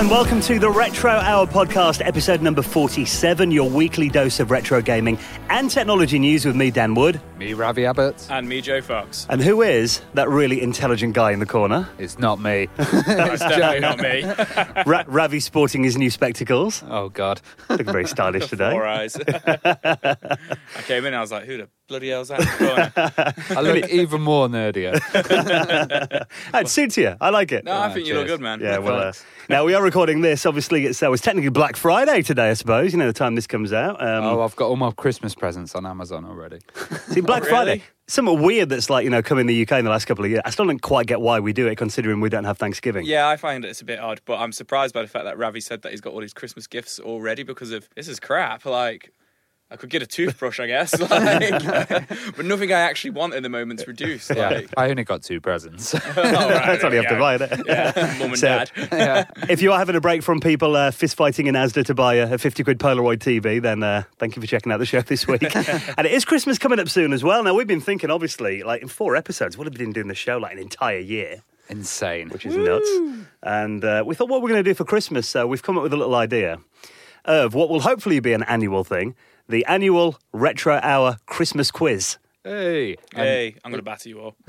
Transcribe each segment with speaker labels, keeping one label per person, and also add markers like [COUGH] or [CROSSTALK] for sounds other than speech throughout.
Speaker 1: and welcome to the Retro Hour podcast, episode number 47, your weekly dose of retro gaming and technology news with me, Dan Wood.
Speaker 2: Me, Ravi Abbott.
Speaker 3: And me, Joe Fox.
Speaker 1: And who is that really intelligent guy in the corner?
Speaker 2: It's not me. [LAUGHS]
Speaker 3: That's definitely not me. [LAUGHS]
Speaker 1: Ra- Ravi sporting his new spectacles.
Speaker 2: oh, God.
Speaker 1: Looking very stylish [LAUGHS] today.
Speaker 3: Four eyes. I came in I was like, who the bloody hell's that? corner? [LAUGHS]
Speaker 2: I look even more nerdier.
Speaker 1: It suits you. I like it.
Speaker 3: No, I think you look
Speaker 2: cheers.
Speaker 3: good, man.
Speaker 1: Yeah, well, uh, now we are recording this. Obviously, it's, uh, it's technically Black Friday today, I suppose. You know, the time this comes out. Um,
Speaker 2: Oh, I've got all my Christmas presents on Amazon already. [LAUGHS]
Speaker 1: See, Black
Speaker 3: Oh,
Speaker 1: Friday,
Speaker 3: really?
Speaker 1: something weird that's like, you know, come in the UK in the last couple of years. I still don't quite get why we do it, considering we don't have Thanksgiving.
Speaker 3: Yeah, I find it's a bit odd, but I'm surprised by the fact that Ravi said that he's got all his Christmas gifts already because of this is crap. Like, I could get a toothbrush, I guess, [LAUGHS] like, [LAUGHS] but nothing I actually want in the moment's reduced.
Speaker 2: Yeah,
Speaker 3: Like,
Speaker 2: I only got two presents. [LAUGHS]
Speaker 3: oh, right,
Speaker 1: That's all you have to buy, isn't it?
Speaker 3: Yeah, mum and
Speaker 1: So-
Speaker 3: dad.
Speaker 2: yeah.
Speaker 1: If you are having a break from people uh, fist fighting in Asda to buy a, a 50 quid Polaroid TV, then uh, thank you for checking out the show this week. and it is Christmas coming up soon as well. Now, we've been thinking, obviously, like in four episodes, we'll have been doing the show like an entire year,
Speaker 2: Insane.
Speaker 1: which is nuts. And uh, we thought, what we're going to do for Christmas? So we've come up with a little idea of what will hopefully be an annual thing the annual Retro Hour Christmas quiz.
Speaker 2: Hey. And
Speaker 3: Hey, I'm going to batter you all. [LAUGHS]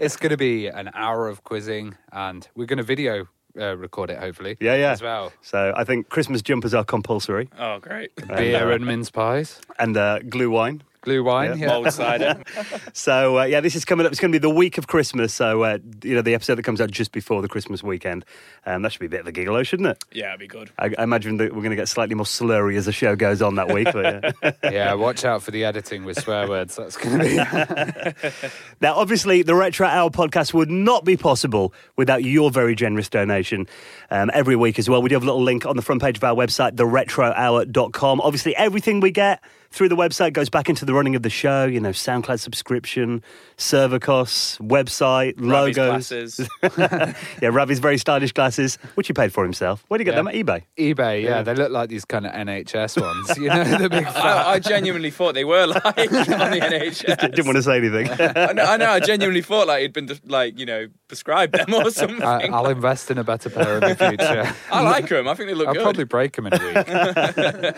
Speaker 2: It's going to be an hour of quizzing, and we're going to video uh, record it, hopefully.
Speaker 1: Yeah, yeah.
Speaker 2: As well.
Speaker 1: So I think Christmas jumpers are compulsory
Speaker 3: Oh, great.
Speaker 2: Beer and mince pies.
Speaker 1: and uh, glue wine.
Speaker 2: Glue wine.
Speaker 1: Yeah.
Speaker 2: Yeah.
Speaker 3: Mold cider. [LAUGHS]
Speaker 1: So uh, yeah, this is coming up. It's going to be the week of Christmas. So uh, you know, the episode that comes out just before the Christmas weekend. Um, that should be a bit of a giggle, shouldn't it?
Speaker 3: Yeah, it'd be good.
Speaker 1: I, I imagine that we're going to get slightly more slurry as the show goes on that week. But, yeah. [LAUGHS]
Speaker 2: yeah, watch out for the editing with swear words. That's going to be. [LAUGHS]
Speaker 1: now, obviously, the Retro Hour podcast would not be possible without your very generous donation um, every week as well. We do have a little link on the front page of our website, theretrohour.com. Obviously, everything we get through the website goes back into the running of the show. You know, SoundCloud subscription, server costs, website,
Speaker 3: Ravi's
Speaker 1: logos.
Speaker 3: glasses. [LAUGHS]
Speaker 1: yeah, Ravi's very stylish glasses, which he paid for himself. Where did you get
Speaker 2: Yeah.
Speaker 1: them at eBay?
Speaker 2: eBay, yeah,
Speaker 1: Yeah.
Speaker 2: they look like these kind of NHS ones. You know, the big. [LAUGHS]
Speaker 3: I, I genuinely thought they were like on the NHS. [LAUGHS]
Speaker 1: Didn't want to say anything.
Speaker 3: I know, I know. I genuinely thought like he'd been like you know prescribed them or something.
Speaker 2: I, I'll invest in a better pair in the future.
Speaker 3: I like them. I think they look
Speaker 2: I'll
Speaker 3: good.
Speaker 2: probably break them in a week.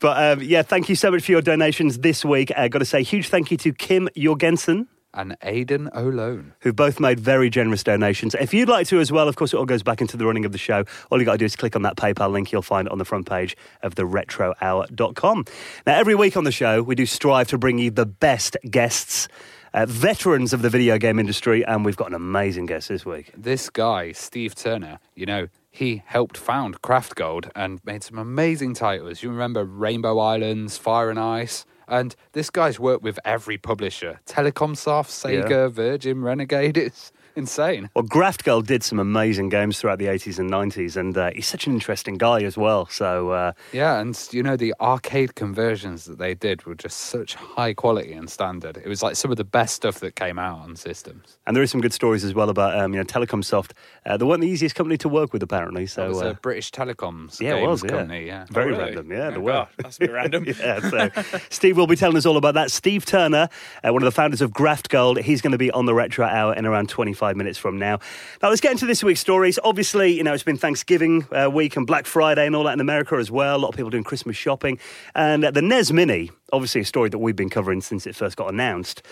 Speaker 1: but um, yeah, thank you so much for your donations this week. I've got to say, huge thank you to Kim Jorgensen.
Speaker 2: and Aidan Oloan.
Speaker 1: who both made very generous donations. If you'd like to as well, of course, it all goes back into the running of the show. All you got to do is click on that PayPal link. You'll find it on the front page of the retrohour.com. Now, every week on the show, we do strive to bring you the best guests, uh, veterans of the video game industry, and we've got an amazing guest this week.
Speaker 2: This guy, Steve Turner, you know, he helped found Graftgold and made some amazing titles. You remember Rainbow Islands, Fire and Ice. And this guy's worked with every publisher Telecomsoft, Sega,
Speaker 1: Yeah.
Speaker 2: Virgin, Renegade. It's insane.
Speaker 1: Well, Graftgold did some amazing games throughout the 80s and 90s, and uh, he's such an interesting guy as well. So, uh,
Speaker 2: Yeah, and you know, the arcade conversions that they did were just such high quality and standard. It was like some of the best stuff that came out on systems.
Speaker 1: and there is some good stories as well about um, you know Telecomsoft. Uh, they weren't the easiest company to work with, apparently. So,
Speaker 2: It was
Speaker 1: uh,
Speaker 2: a British Telecoms
Speaker 1: yeah, it was, yeah.
Speaker 2: company, yeah.
Speaker 1: Very
Speaker 3: Oh, really?
Speaker 1: random, yeah,
Speaker 3: Oh,
Speaker 1: the were.
Speaker 3: That's a bit [LAUGHS] random.
Speaker 1: yeah, so Steve will be telling us all about that. Steve Turner, uh, one of the founders of Graftgold, he's going to be on the Retro Hour in around 25 minutes from now. Now, let's get into this week's stories. Obviously, you know, it's been Thanksgiving uh, week and Black Friday and all that in America as well. A lot of people doing Christmas shopping. And uh, the NES Mini, obviously a story that we've been covering since it first got announced.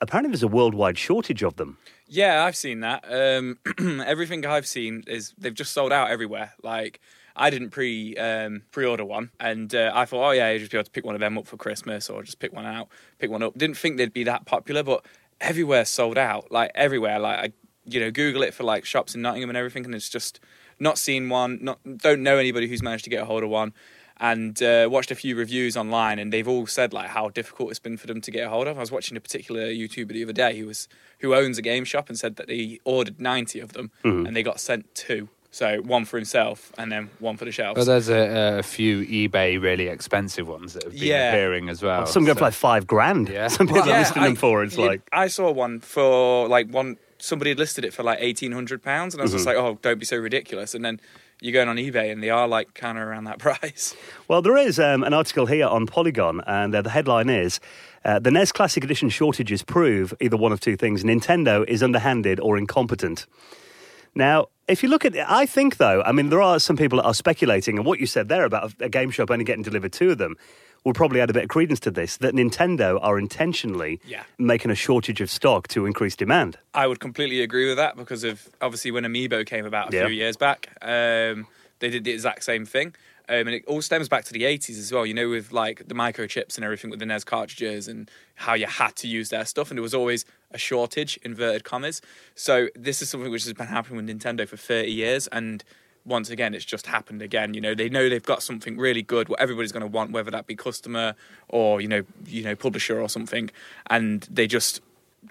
Speaker 1: Apparently, there's a worldwide shortage of them.
Speaker 3: Yeah, I've seen that. Um, [CLEARS THROAT] everything I've seen is they've just sold out everywhere. Like I didn't pre um, pre order one, and uh, I thought, oh yeah, you just be able to pick one of them up for Christmas or just pick one out, pick one up. Didn't think they'd be that popular, but everywhere sold out. Like everywhere. Like I, you know, Google it for like shops in Nottingham and everything, and it's just not seen one. Not don't know anybody who's managed to get a hold of one. And uh, watched a few reviews online, and they've all said like how difficult it's been for them to get a hold of. I was watching a particular YouTuber the other day who was who owns a game shop and said that he ordered ninety of them, and they got sent two. So one for himself, and then one for the shelves.
Speaker 2: But there's a, a few eBay really expensive ones that have been
Speaker 3: Yeah.
Speaker 2: appearing as well.
Speaker 1: Some go for like five grand.
Speaker 2: Yeah.
Speaker 1: Some people
Speaker 3: Yeah,
Speaker 1: are listing
Speaker 3: I-
Speaker 1: them for. It's
Speaker 3: you-
Speaker 1: like,
Speaker 3: I saw one for like one. Somebody had listed it for like eighteen hundred pounds, and I was just like, "Oh, don't be so ridiculous!" And then you're going on eBay, and they are like kind of around that [LAUGHS] price.
Speaker 1: Well, there is um, an article here on Polygon, and uh, the headline is uh, The NES Classic Edition shortages prove either one of two things Nintendo is underhanded or incompetent. Now, if you look at it, I think though, I mean, there are some people that are speculating, and what you said there about a game shop only getting delivered two of them will probably add a bit of credence to this that Nintendo are intentionally
Speaker 3: Yeah.
Speaker 1: making a shortage of stock to increase demand.
Speaker 3: I would completely agree with that because of obviously when Amiibo came about a
Speaker 1: Yeah.
Speaker 3: few years back, um, they did the exact same thing. Um, and it all stems back to the 80s as well, you know, with like the microchips and everything with the NES cartridges and how you had to use their stuff. And there was always a shortage, inverted commas. So this is something which has been happening with Nintendo for 30 years. And once again, it's just happened again. You know, they know they've got something really good, what everybody's going to want, whether that be customer or, you know, you know, publisher or something. And they just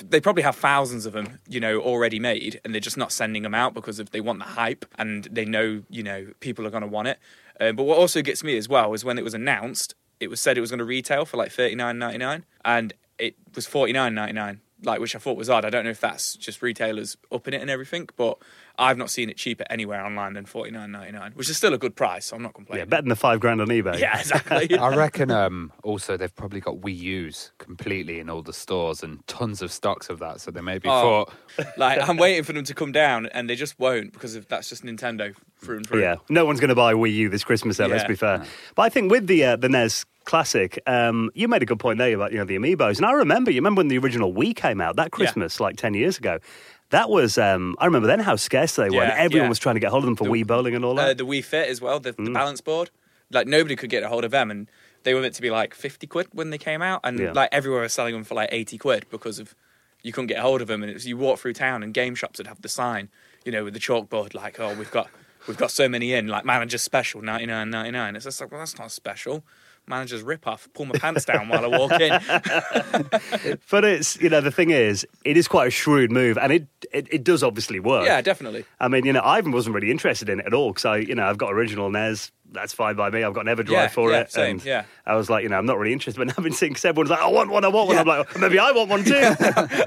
Speaker 3: they probably have thousands of them, you know, already made, and they're just not sending them out because if they want the hype and they know, you know, people are going to want it. Uh, but what also gets me as well is when it was announced, it was said it was going to retail for like thirty nine ninety nine, and it was forty nine ninety nine. Like, which I thought was odd. I don't know if that's just retailers upping it and everything, but I've not seen it cheaper anywhere online than forty nine ninety nine, which is still a good price. So I'm not complaining.
Speaker 1: Yeah,
Speaker 3: complaining.
Speaker 1: better than the five grand on eBay.
Speaker 3: Yeah, exactly. [LAUGHS]
Speaker 2: I reckon um, also they've probably got Wii U's completely in all the stores and tons of stocks of that. So they maybe
Speaker 3: Oh.
Speaker 2: thought, [LAUGHS]
Speaker 3: like I'm waiting for them to come down, and they just won't because of, that's just Nintendo through and through.
Speaker 1: Yeah, no one's going to buy Wii U this Christmas, though. Let's be fair. But I think with the uh, the NES Classic, um, you made a good point there about you know the amiibos, and I remember you remember when the original Wii came out that Christmas, like ten years ago. That was um, I remember then how scarce they were, and
Speaker 3: Yeah,
Speaker 1: everyone
Speaker 3: yeah.
Speaker 1: was trying to get hold of them for
Speaker 3: The-
Speaker 1: Wii bowling and all
Speaker 3: uh,
Speaker 1: that.
Speaker 3: the Wii Fit as well, the,
Speaker 1: Mm.
Speaker 3: the balance board. Like nobody could get a hold of them, and they were meant to be like fifty quid when they came out, and
Speaker 1: Yeah.
Speaker 3: like everywhere was selling them for like eighty quid because of you couldn't get a hold of them, and it was, you walk through town and game shops would have the sign, you know, with the chalkboard like, oh, we've got we've got so many in, like manager's special ninety nine ninety nine. It's just like, well, that's not special. Manager's rip off. Pull my pants down while I walk in. [LAUGHS]
Speaker 1: but it's you know the thing is, it is quite a shrewd move, and it it, it does obviously work.
Speaker 3: yeah, definitely.
Speaker 1: I mean, you know, I wasn't really interested in it at all because I, you know, I've got original NES. That's fine by me. I've got an EverDrive
Speaker 3: Yeah,
Speaker 1: for
Speaker 3: yeah,
Speaker 1: it.
Speaker 3: same,
Speaker 1: and
Speaker 3: yeah.
Speaker 1: I was like, you know, I'm not really interested. But now I've been seeing 'cause everyone's like, I want one, I want one. I'm like, maybe I want one too. [LAUGHS]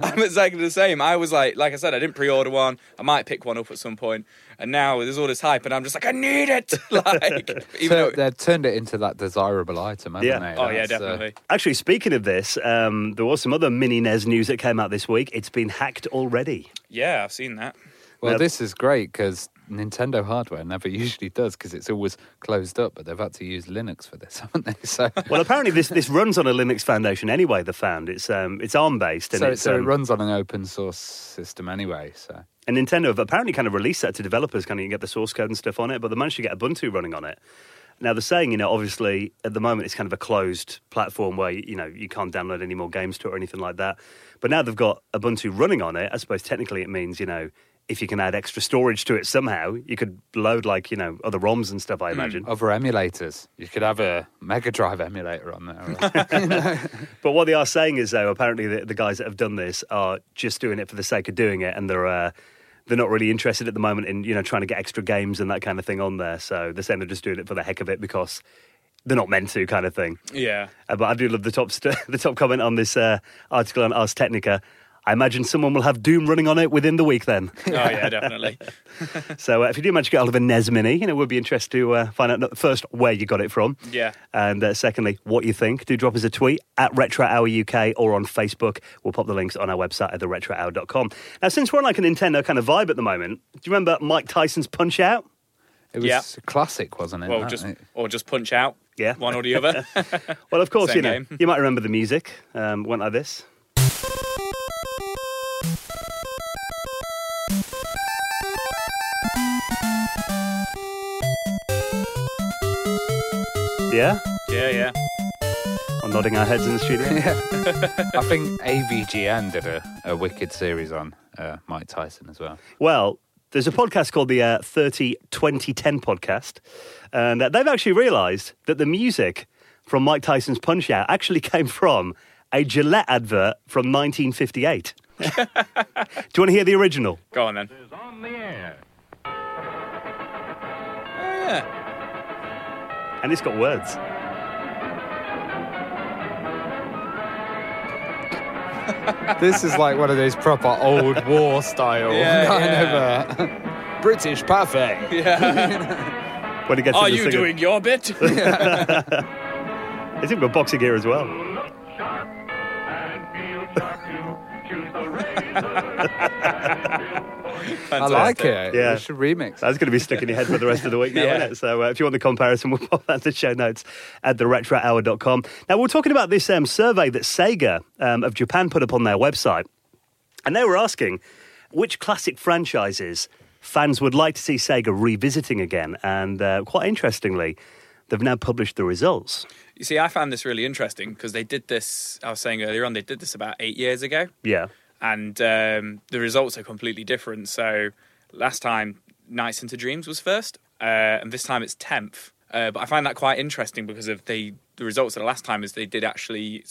Speaker 3: I'm exactly the same. I was like, like I said, I didn't pre-order one. I might pick one up at some point. point, and now there's all this hype, and I'm just like, I need it. [LAUGHS] like, [LAUGHS] even
Speaker 2: so
Speaker 3: though,
Speaker 2: they've turned it into that desirable item, haven't
Speaker 1: Yeah.
Speaker 2: they?
Speaker 3: oh yeah,
Speaker 2: That's, uh,
Speaker 3: definitely.
Speaker 1: Actually, speaking of this, um, there was some other mini NES news that came out this week. It's been hacked already.
Speaker 3: Yeah, I've seen that.
Speaker 2: well,
Speaker 1: Now-
Speaker 2: this is great because Nintendo hardware never [LAUGHS] usually does because it's always closed up, but they've had to use Linux for this, [LAUGHS] haven't they? So, [LAUGHS]
Speaker 1: Well, apparently this, this runs on a Linux foundation anyway. The found it's um, it's ARM based, and
Speaker 2: so,
Speaker 1: it's,
Speaker 2: so it
Speaker 1: um,
Speaker 2: runs on an open source system anyway. So,
Speaker 1: And Nintendo have apparently kind of released that to developers, kind of you can get the source code and stuff on it, but they managed to get Ubuntu running on it. Now they're saying, you know, obviously at the moment it's kind of a closed platform where you know you can't download any more games to it or anything like that. But now they've got Ubuntu running on it. I suppose technically it means you know if you can add extra storage to it somehow, you could load like you know other ROMs and stuff. I imagine.
Speaker 2: other emulators, you could have a Mega Drive emulator on there. [LAUGHS] [LAUGHS] [LAUGHS]
Speaker 1: But what they are saying is, though, apparently the, the guys that have done this are just doing it for the sake of doing it, and they're uh, they're not really interested at the moment in you know trying to get extra games and that kind of thing on there. So they're saying they're just doing it for the heck of it because they're not meant to, kind of thing.
Speaker 3: Yeah.
Speaker 1: Uh, but I do love the top st- the top comment on this uh, article on Ars Technica. I imagine someone will have Doom running on it within the week then. [LAUGHS]
Speaker 3: Oh yeah, definitely. [LAUGHS]
Speaker 1: so uh, if you do manage to get hold of a NES Mini, you know, we'd be interested to uh, find out first where you got it from.
Speaker 3: Yeah.
Speaker 1: And uh, secondly, what you think. Do drop us a tweet at Retro Hour UK or on Facebook. We'll pop the links on our website at theretrohour.com. Now, since we're on like a Nintendo kind of vibe at the moment, do you remember Mike Tyson's Punch Out?
Speaker 2: It was
Speaker 3: Yeah.
Speaker 2: classic, wasn't it?
Speaker 3: Well,
Speaker 2: that?
Speaker 3: just
Speaker 2: It-
Speaker 3: or just punch out.
Speaker 1: Yeah.
Speaker 3: One or the other. [LAUGHS]
Speaker 1: Well, of course,
Speaker 3: Same
Speaker 1: you know,
Speaker 3: game.
Speaker 1: you might remember the music. Um, went like this. Yeah?
Speaker 3: yeah, yeah.
Speaker 1: I'm nodding our heads in the studio. [LAUGHS] yeah. [LAUGHS]
Speaker 2: I think AVGN did a, a wicked series on uh, Mike Tyson as well.
Speaker 1: Well, there's a podcast called the uh, 30 2010 podcast, and uh, they've actually realised that the music from Mike Tyson's Punch Out actually [LAUGHS] came from a Gillette advert from 1958. Do you want to hear the original?
Speaker 3: Go on then.
Speaker 4: is on the air.
Speaker 3: Oh yeah.
Speaker 1: And it's got words.
Speaker 2: This is like one of those proper old war style
Speaker 3: Yeah, [LAUGHS]
Speaker 2: kind
Speaker 3: yeah.
Speaker 2: of uh, [LAUGHS] British parfait.
Speaker 3: Yeah. [LAUGHS]
Speaker 1: When it gets
Speaker 3: Are you
Speaker 1: singing.
Speaker 3: doing your bit?
Speaker 1: It's even got boxing gear as well.
Speaker 2: I like it.
Speaker 1: Yeah.
Speaker 2: We should remix.
Speaker 1: That's going to be stuck in your head for the rest of the week now, [LAUGHS]
Speaker 3: Yeah.
Speaker 1: isn't it? So uh, if you want the comparison, [LAUGHS] we'll pop that in the show notes at theretrohour.com. Now, we're talking about this um, survey that Sega um, of Japan put up on their website. And they were asking which classic franchises fans would like to see Sega revisiting again. And uh, quite interestingly, they've now published the results.
Speaker 3: You see, I found this really interesting because they did this. I was saying earlier on, they did this about eight years ago,
Speaker 1: Yeah.
Speaker 3: And um, the results are completely different. So last time, Nights into Dreams was first, uh, and this time it's tenth. Uh, but I find that quite interesting because of the the results of the last time is they did actually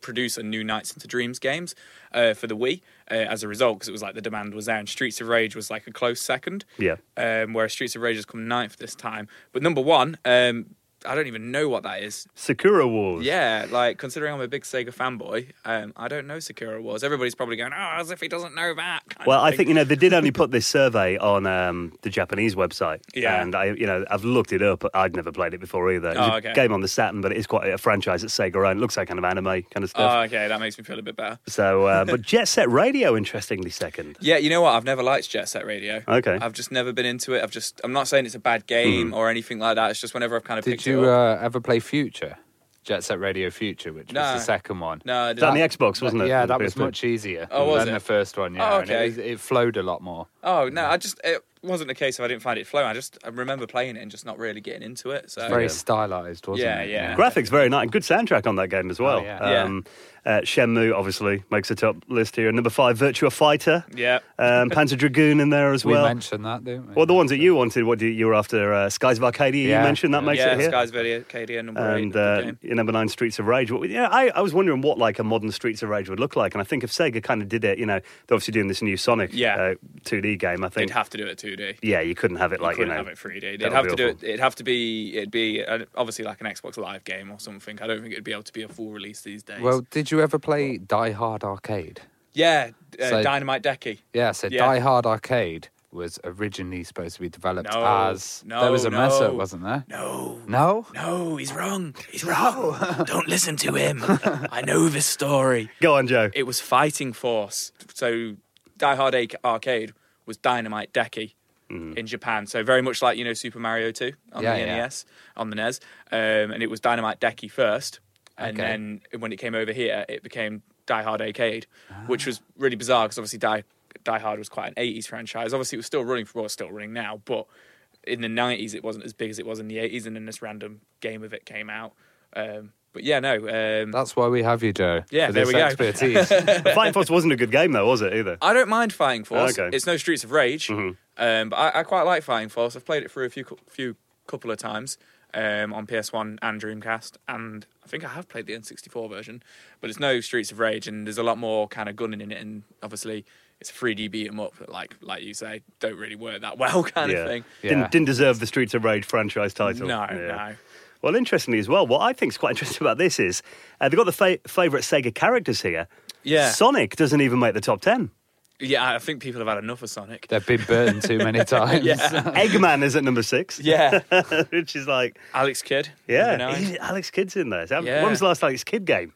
Speaker 3: produce a new Nights into Dreams games uh, for the Wii uh, as a result because it was like the demand was there, and Streets of Rage was like a close second.
Speaker 1: Yeah.
Speaker 3: Um, whereas Streets of Rage has come ninth this time, but number one, um, I don't even know what that is.
Speaker 1: Sakura Wars.
Speaker 3: Yeah, like considering I'm a big Sega fanboy, um, I don't know Sakura Wars. Everybody's probably going, "Oh, as if he doesn't know that."
Speaker 1: Well, I think you know they did only put this survey on um, the Japanese website.
Speaker 3: Yeah.
Speaker 1: and I, you know, I've looked it up. I'd never played it before either. It was
Speaker 3: Oh,
Speaker 1: a
Speaker 3: okay.
Speaker 1: game on the Saturn, but it is quite a franchise that Sega own. It looks like kind of anime kind of stuff.
Speaker 3: Oh, okay, that makes me feel a bit better.
Speaker 1: so, uh, but [LAUGHS] Jet Set Radio, interestingly, second.
Speaker 3: Yeah, you know what? I've never liked Jet Set Radio.
Speaker 1: Okay.
Speaker 3: I've just never been into it. I've just. I'm not saying it's a bad game or anything like that. It's just whenever I've kind of
Speaker 2: Did
Speaker 3: picked
Speaker 2: you
Speaker 3: it
Speaker 2: uh, ever play Future? Jet Set Radio Future, which
Speaker 3: No.
Speaker 2: was the second one.
Speaker 3: no, I
Speaker 1: Is that on the Xbox, wasn't it?
Speaker 2: Yeah, that was much easier
Speaker 3: Oh, was
Speaker 2: than
Speaker 3: it?
Speaker 2: the first one. Yeah,
Speaker 3: Oh,
Speaker 2: and it, it flowed a lot more.
Speaker 3: Oh no, I just it wasn't a case of I didn't find it flowing. I just I remember playing it and just not really getting into it. So
Speaker 2: Very stylized, wasn't
Speaker 3: Yeah,
Speaker 2: it?
Speaker 3: yeah. yeah.
Speaker 1: Graphics very nice. Good soundtrack on that game as well.
Speaker 2: Oh, yeah.
Speaker 1: Um, uh, Shenmue obviously makes the top list here. And Number five, Virtua Fighter.
Speaker 3: yeah.
Speaker 1: Um, Panzer Dragoon in there as well.
Speaker 2: We
Speaker 1: well.
Speaker 2: mentioned that, didn't we?
Speaker 1: well, the ones that you wanted, what do you, you were after? Uh, Skies of Arcadia. You mentioned that makes
Speaker 3: yeah,
Speaker 1: it here.
Speaker 3: Skies of Arcadia number eight.
Speaker 1: and uh,
Speaker 3: game.
Speaker 1: your number nine Streets of Rage. Well, yeah, I, I was wondering what like a modern Streets of Rage would look like, and I think if Sega kind of did it, you know, they're obviously doing this new Sonic
Speaker 3: Yeah.
Speaker 1: uh, 2D game. I think They'd
Speaker 3: have to do it 2D.
Speaker 1: yeah, you couldn't have it like
Speaker 3: you
Speaker 1: you,
Speaker 3: couldn't
Speaker 1: know,
Speaker 3: have it 3D. They'd have
Speaker 1: be
Speaker 3: to do it. It'd have to be. It'd be uh, obviously like an Xbox Live game or something. I don't think it'd be able to be a full release these days.
Speaker 2: well, did you ever play Die Hard Arcade?
Speaker 3: yeah, uh,
Speaker 2: So-
Speaker 3: Dynamite Deka.
Speaker 2: Yeah, so
Speaker 3: Yeah.
Speaker 2: Die Hard Arcade was originally supposed to be developed
Speaker 3: No,
Speaker 2: as
Speaker 3: no,
Speaker 2: there was a mess up, wasn't there?
Speaker 3: No,
Speaker 2: No.
Speaker 3: no, he's wrong. He's wrong. don't listen to him. [LAUGHS] I know this story.
Speaker 1: Go on, Joe.
Speaker 3: It was Fighting Force. So Die Hard Arcade was Dynamite Deka. In Japan, so very much like you know Super Mario Two on
Speaker 2: Yeah,
Speaker 3: the
Speaker 2: yeah.
Speaker 3: NES, on the NES, um, and it was Dynamite Deka first, and
Speaker 2: Okay.
Speaker 3: then when it came over here, it became Die Hard Arcade, which
Speaker 2: Ah.
Speaker 3: was really bizarre because obviously Die Die Hard was quite an '80s franchise. Obviously, it was still running for well, it's still running now, but in the '90s, it wasn't as big as it was in the '80s, and then this random game of it came out. Um, but yeah, no, um,
Speaker 2: That's why we have you, Joe.
Speaker 3: Yeah,
Speaker 2: for
Speaker 3: there
Speaker 2: this
Speaker 3: we go.
Speaker 2: expertise. [LAUGHS]
Speaker 1: Fighting Force wasn't a good game though, was it either?
Speaker 3: I don't mind Fighting Force.
Speaker 1: Okay.
Speaker 3: It's no Streets of Rage,
Speaker 1: Mhm.
Speaker 3: um, but I, I quite like Fighting Force. I've played it through a few few couple of times um, on PS1 and Dreamcast, and I think I have played the N64 version. But it's no Streets of Rage, and there's a lot more kind of gunning in it, and obviously it's a 3D beat 'em up. But like like you say, don't really work that [LAUGHS] well, kind
Speaker 1: yeah.
Speaker 3: of thing.
Speaker 2: Yeah.
Speaker 1: Didn't, didn't deserve the Streets of Rage franchise title.
Speaker 3: No,
Speaker 1: Yeah.
Speaker 3: no.
Speaker 1: Well, interestingly as well, what I think is quite [LAUGHS] interesting about this is uh, they've got the fa- favourite Sega characters here.
Speaker 3: Yeah.
Speaker 1: Sonic doesn't even make the top 10.
Speaker 3: Yeah, I think people have had enough of Sonic.
Speaker 2: They've been burned too many [LAUGHS] times.
Speaker 3: Yeah. [LAUGHS]
Speaker 1: Eggman is at number six.
Speaker 3: Yeah,
Speaker 1: which is like,
Speaker 3: Alex Kidd.
Speaker 1: yeah,
Speaker 3: number
Speaker 1: Alex Kidd's in there. So
Speaker 3: Yeah.
Speaker 1: When was the last Alex Kidd game?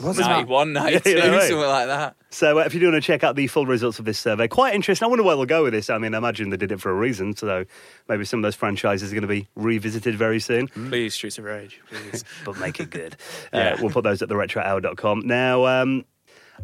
Speaker 2: Wasn't that-
Speaker 3: 91, 92,
Speaker 1: Yeah, right.
Speaker 3: something like that.
Speaker 1: So uh, if you do want to check out the full results of this survey, quite interesting. I wonder where they'll go with this. I mean, I imagine they did it for a reason. So maybe some of those franchises are going to be revisited very soon.
Speaker 3: Please, Streets of Rage, please. [LAUGHS]
Speaker 1: but make it good. [LAUGHS]
Speaker 3: Yeah.
Speaker 1: uh, we'll put those at the theretrohour.com. Now, um,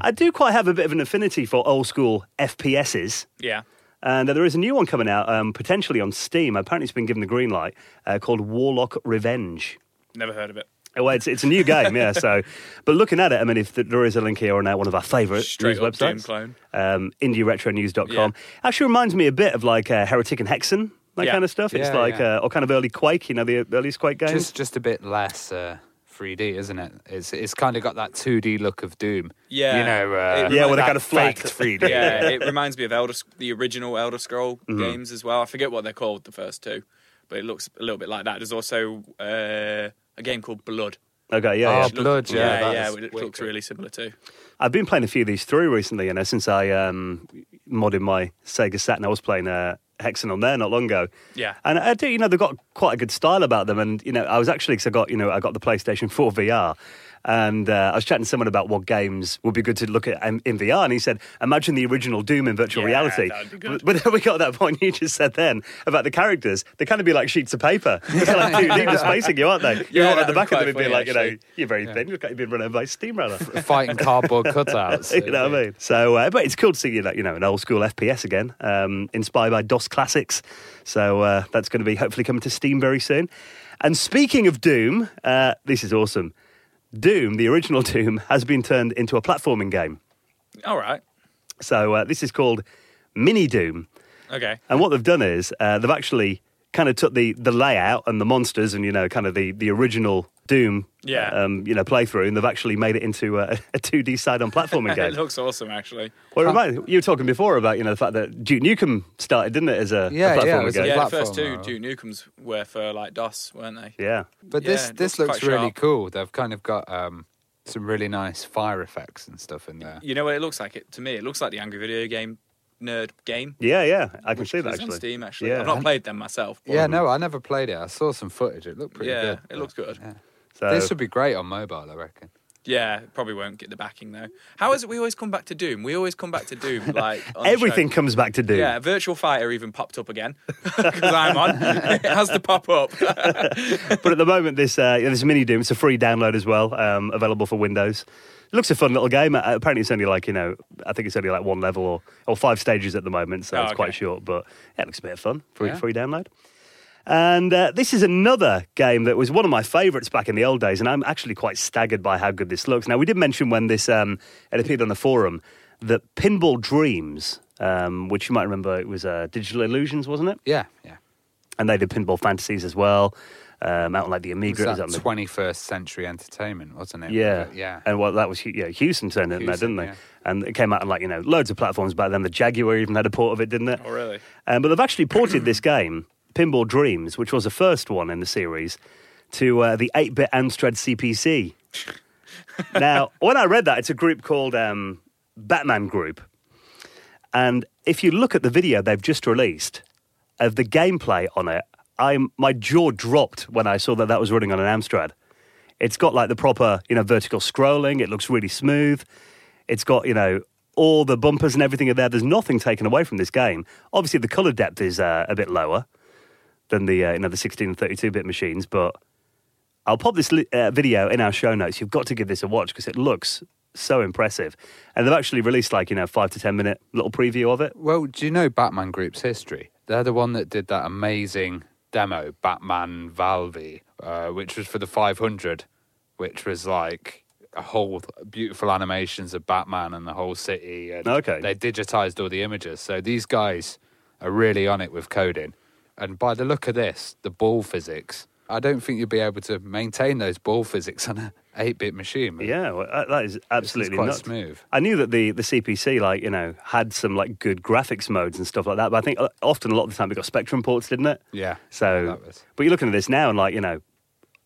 Speaker 1: I do quite have a bit of an affinity for old school FPSs.
Speaker 3: yeah.
Speaker 1: And uh, there is a new one coming out, um, potentially on Steam. Apparently, it's been given the green light, uh, called Warlock Revenge.
Speaker 3: Never heard of it.
Speaker 1: Oh, Well, it's, it's a new game, yeah. So, [LAUGHS] but looking at it, I mean, if th- there is a link here on uh, one of our favourite
Speaker 3: Straight
Speaker 1: news
Speaker 3: up Doom
Speaker 1: websites,
Speaker 3: clone.
Speaker 1: um, indieretronews.com,
Speaker 3: Yeah.
Speaker 1: actually reminds me a bit of like uh, Heretic and Hexen, that
Speaker 3: Yeah.
Speaker 1: kind of stuff. It's like,
Speaker 2: yeah.
Speaker 1: Uh, or kind of early Quake, you know, the earliest Quake games.
Speaker 2: Just just a bit less uh, 3D, isn't it? It's it's kind of got that 2D look of Doom.
Speaker 3: Yeah.
Speaker 2: you know. Uh,
Speaker 3: It
Speaker 1: Yeah, with a kind of flat-
Speaker 2: faked 3D.
Speaker 3: yeah, [LAUGHS] it reminds me of Elder, the original Elder Scroll
Speaker 1: Mm-hmm.
Speaker 3: games as well. I forget what they're called, the first two, but it looks a little bit like that. There's also uh, a game called Blood.
Speaker 1: okay, yeah,
Speaker 2: Oh,
Speaker 1: yeah.
Speaker 2: Blood, yeah,
Speaker 3: yeah, yeah,
Speaker 2: is
Speaker 3: it looks really similar too.
Speaker 1: I've been playing a few of these through recently, you know, since I um, modded my Sega Saturn. I was playing uh, Hexen on there not long ago.
Speaker 3: Yeah.
Speaker 1: And I do, you know, they've got quite a good style about them. And, you know, I was actually, because I got, you know, I got the PlayStation 4 VR. And uh, I was chatting to someone about what games would be good to look at in, in VR, and he said, "Imagine the original Doom in virtual
Speaker 3: Yeah,
Speaker 1: reality."
Speaker 3: that'd be good.
Speaker 1: But [LAUGHS] then we got that point you just said then about the characters. They kind of be like sheets of paper. [LAUGHS] They're like 2D just facing you, aren't they? You're
Speaker 3: Yeah,
Speaker 1: at the back of them and
Speaker 3: quite
Speaker 1: be
Speaker 3: funny,
Speaker 1: like, you know, you're very thin. You've been run over by a steamroller.
Speaker 2: Fighting cardboard [LAUGHS] cutouts.
Speaker 1: you know what I mean? So, uh, but it's cool to see you know, you know an old school FPS again, um, inspired by DOS classics. So uh, that's going to be hopefully coming to Steam very soon. And speaking of Doom, uh, this is awesome. Doom, the original Doom, [LAUGHS] has been turned into a platforming game.
Speaker 3: All right.
Speaker 1: So uh, this is called Mini Doom.
Speaker 3: Okay.
Speaker 1: And what they've done is uh, they've actually kind of took the, the layout and the monsters and you know kind of the, the original Doom
Speaker 3: Yeah.
Speaker 1: um, you know playthrough and they've actually made it into a, [LAUGHS] a 2D side on platforming [LAUGHS] game.
Speaker 3: it looks awesome, actually.
Speaker 1: Well, remind, you were talking before about you know the fact that Duke Nukem started, didn't it, as a,
Speaker 2: Yeah,
Speaker 1: a
Speaker 2: yeah, it was a
Speaker 1: game?
Speaker 3: Yeah, the first two
Speaker 2: platformer.
Speaker 3: Duke Nukems were for like DOS, weren't they?
Speaker 1: yeah.
Speaker 2: But
Speaker 3: Yeah,
Speaker 2: this
Speaker 3: it
Speaker 2: this
Speaker 3: looks
Speaker 2: looks really
Speaker 3: sharp.
Speaker 2: cool. They've kind of got um, some really nice fire effects and stuff in there.
Speaker 3: You know what it looks like? It to me, it looks like the Angry Video Game Nerd game.
Speaker 1: Yeah, yeah, I can
Speaker 3: which
Speaker 1: see that
Speaker 3: is on
Speaker 1: actually.
Speaker 3: Steam, actually.
Speaker 1: Yeah.
Speaker 3: I've not played them myself.
Speaker 2: Yeah, no, I never played it. I saw some footage. It looked pretty
Speaker 3: yeah,
Speaker 2: good.
Speaker 3: it looks good.
Speaker 2: Yeah.
Speaker 1: So,
Speaker 2: This would be great on mobile, I reckon.
Speaker 3: Yeah, probably won't get the backing though. How is it we always come back to Doom? We always come back to Doom, [LAUGHS] like on the
Speaker 1: everything
Speaker 3: show.
Speaker 1: comes back to Doom.
Speaker 3: Yeah, Virtua Fighter even popped up again [LAUGHS] because I'm on. it has to pop up. [LAUGHS]
Speaker 1: but at the moment, this uh, this mini Doom, it's a free download as well, um, available for Windows. It looks a fun little game. Uh, apparently, it's only like you know, I think it's only like one level or, or five stages at the moment, so
Speaker 3: Oh,
Speaker 1: it's quite short. But yeah, it looks a bit of fun. Free
Speaker 2: Yeah.
Speaker 1: free download. And uh, this is another game that was one of my favourites back in the old days, and I'm actually quite staggered by how good this looks. Now, we did mention when this um, it appeared on the forum that Pinball Dreams, um, which you might remember, it was uh, Digital Illusions, wasn't it?
Speaker 2: Yeah, yeah.
Speaker 1: And they did Pinball Fantasies as well, um, out on like the Amiga.
Speaker 2: was
Speaker 1: it was
Speaker 2: that 21st century entertainment, wasn't it?
Speaker 1: Yeah,
Speaker 2: yeah.
Speaker 1: And well, that was yeah, Hewson turned it in there, didn't they?
Speaker 2: yeah.
Speaker 1: And it came out on like you know loads of platforms back then. The Jaguar even had a port of it, didn't it?
Speaker 3: oh, really?
Speaker 1: Um, but they've actually ported this [CLEARS THROAT] game, Pinball Dreams, which was the first one in the series, to uh, the 8-bit Amstrad CPC. [LAUGHS] now, when I read that, it's a group called um, Batman Group, and if you look at the video they've just released of the gameplay on it, I'm, my jaw dropped when I saw that that was running on an Amstrad. It's got like the proper, you know, vertical scrolling. It looks really smooth. It's got, you know, all the bumpers and everything are there. There's nothing taken away from this game. Obviously, the color depth is uh, a bit lower than the, uh, you know, the 16 and 32 bit machines, but I'll pop this li- uh, video in our show notes. You've got to give this a watch because it looks so impressive. And they've actually released like, you know, five to 10 minute little preview of it.
Speaker 2: Well, do you know Batman Group's history? They're the one that did that amazing demo, Batman Valve, uh, which was for the 500, which was like a whole beautiful animations of Batman and the whole city. And
Speaker 1: Okay.
Speaker 2: They digitized all the images. So these guys are really on it with coding. And by the look of this, the ball physics, I don't think you'll be able to maintain those ball physics on a 8 bit machine.
Speaker 1: Yeah, well, that is absolutely
Speaker 2: quite
Speaker 1: nuts.
Speaker 2: smooth.
Speaker 1: I knew that the, the CPC, like, you know, had some like good graphics modes and stuff like that, but I think uh, often a lot of the time it got Spectrum ports, didn't it?
Speaker 2: Yeah.
Speaker 1: So, but you're looking at this now and like, you know,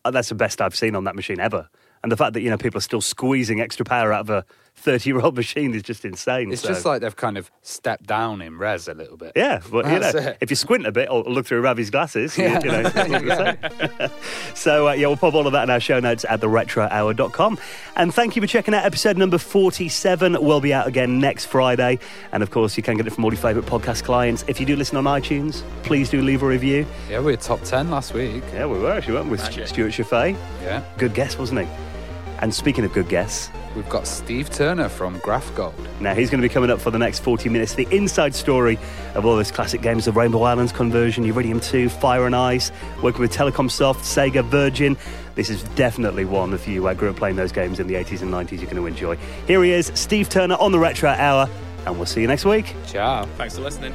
Speaker 1: uh, that's the best I've seen on that machine ever. And the fact that, you know, people are still squeezing extra power out of a 30 year old machine is just insane.
Speaker 2: It's
Speaker 1: So-
Speaker 2: just like they've kind of stepped down in res a little bit.
Speaker 1: Yeah, but you know,
Speaker 2: it.
Speaker 1: if you squint a bit or look through Ravi's glasses,
Speaker 2: Yeah.
Speaker 1: you, know, [LAUGHS] you say. [LAUGHS] so uh, yeah, we'll pop all of that in our show notes at theretrohour.com. And thank you for checking out episode number 47. We'll be out again next Friday. And of course, you can get it from all your favourite podcast clients. If you do listen on iTunes, please do leave a review.
Speaker 2: Yeah, we were top 10 last week.
Speaker 1: Yeah, we were actually, weren't we? With Stuart Chaffee.
Speaker 2: Yeah.
Speaker 1: Good guess, wasn't he? And speaking of good guess,
Speaker 2: We've got Steve Turner from Graftgold.
Speaker 1: Now, he's going to be coming up for the next 40 minutes. The inside story of all those classic games of Rainbow Islands conversion, Uridium 2, Fire and Ice, working with Telecomsoft, Sega, Virgin. This is definitely one, if you uh, grew up playing those games in the 80s and 90s, you're going to enjoy. Here he is, Steve Turner on the Retro Hour, and we'll see you next week.
Speaker 2: Ciao.
Speaker 3: Thanks for listening.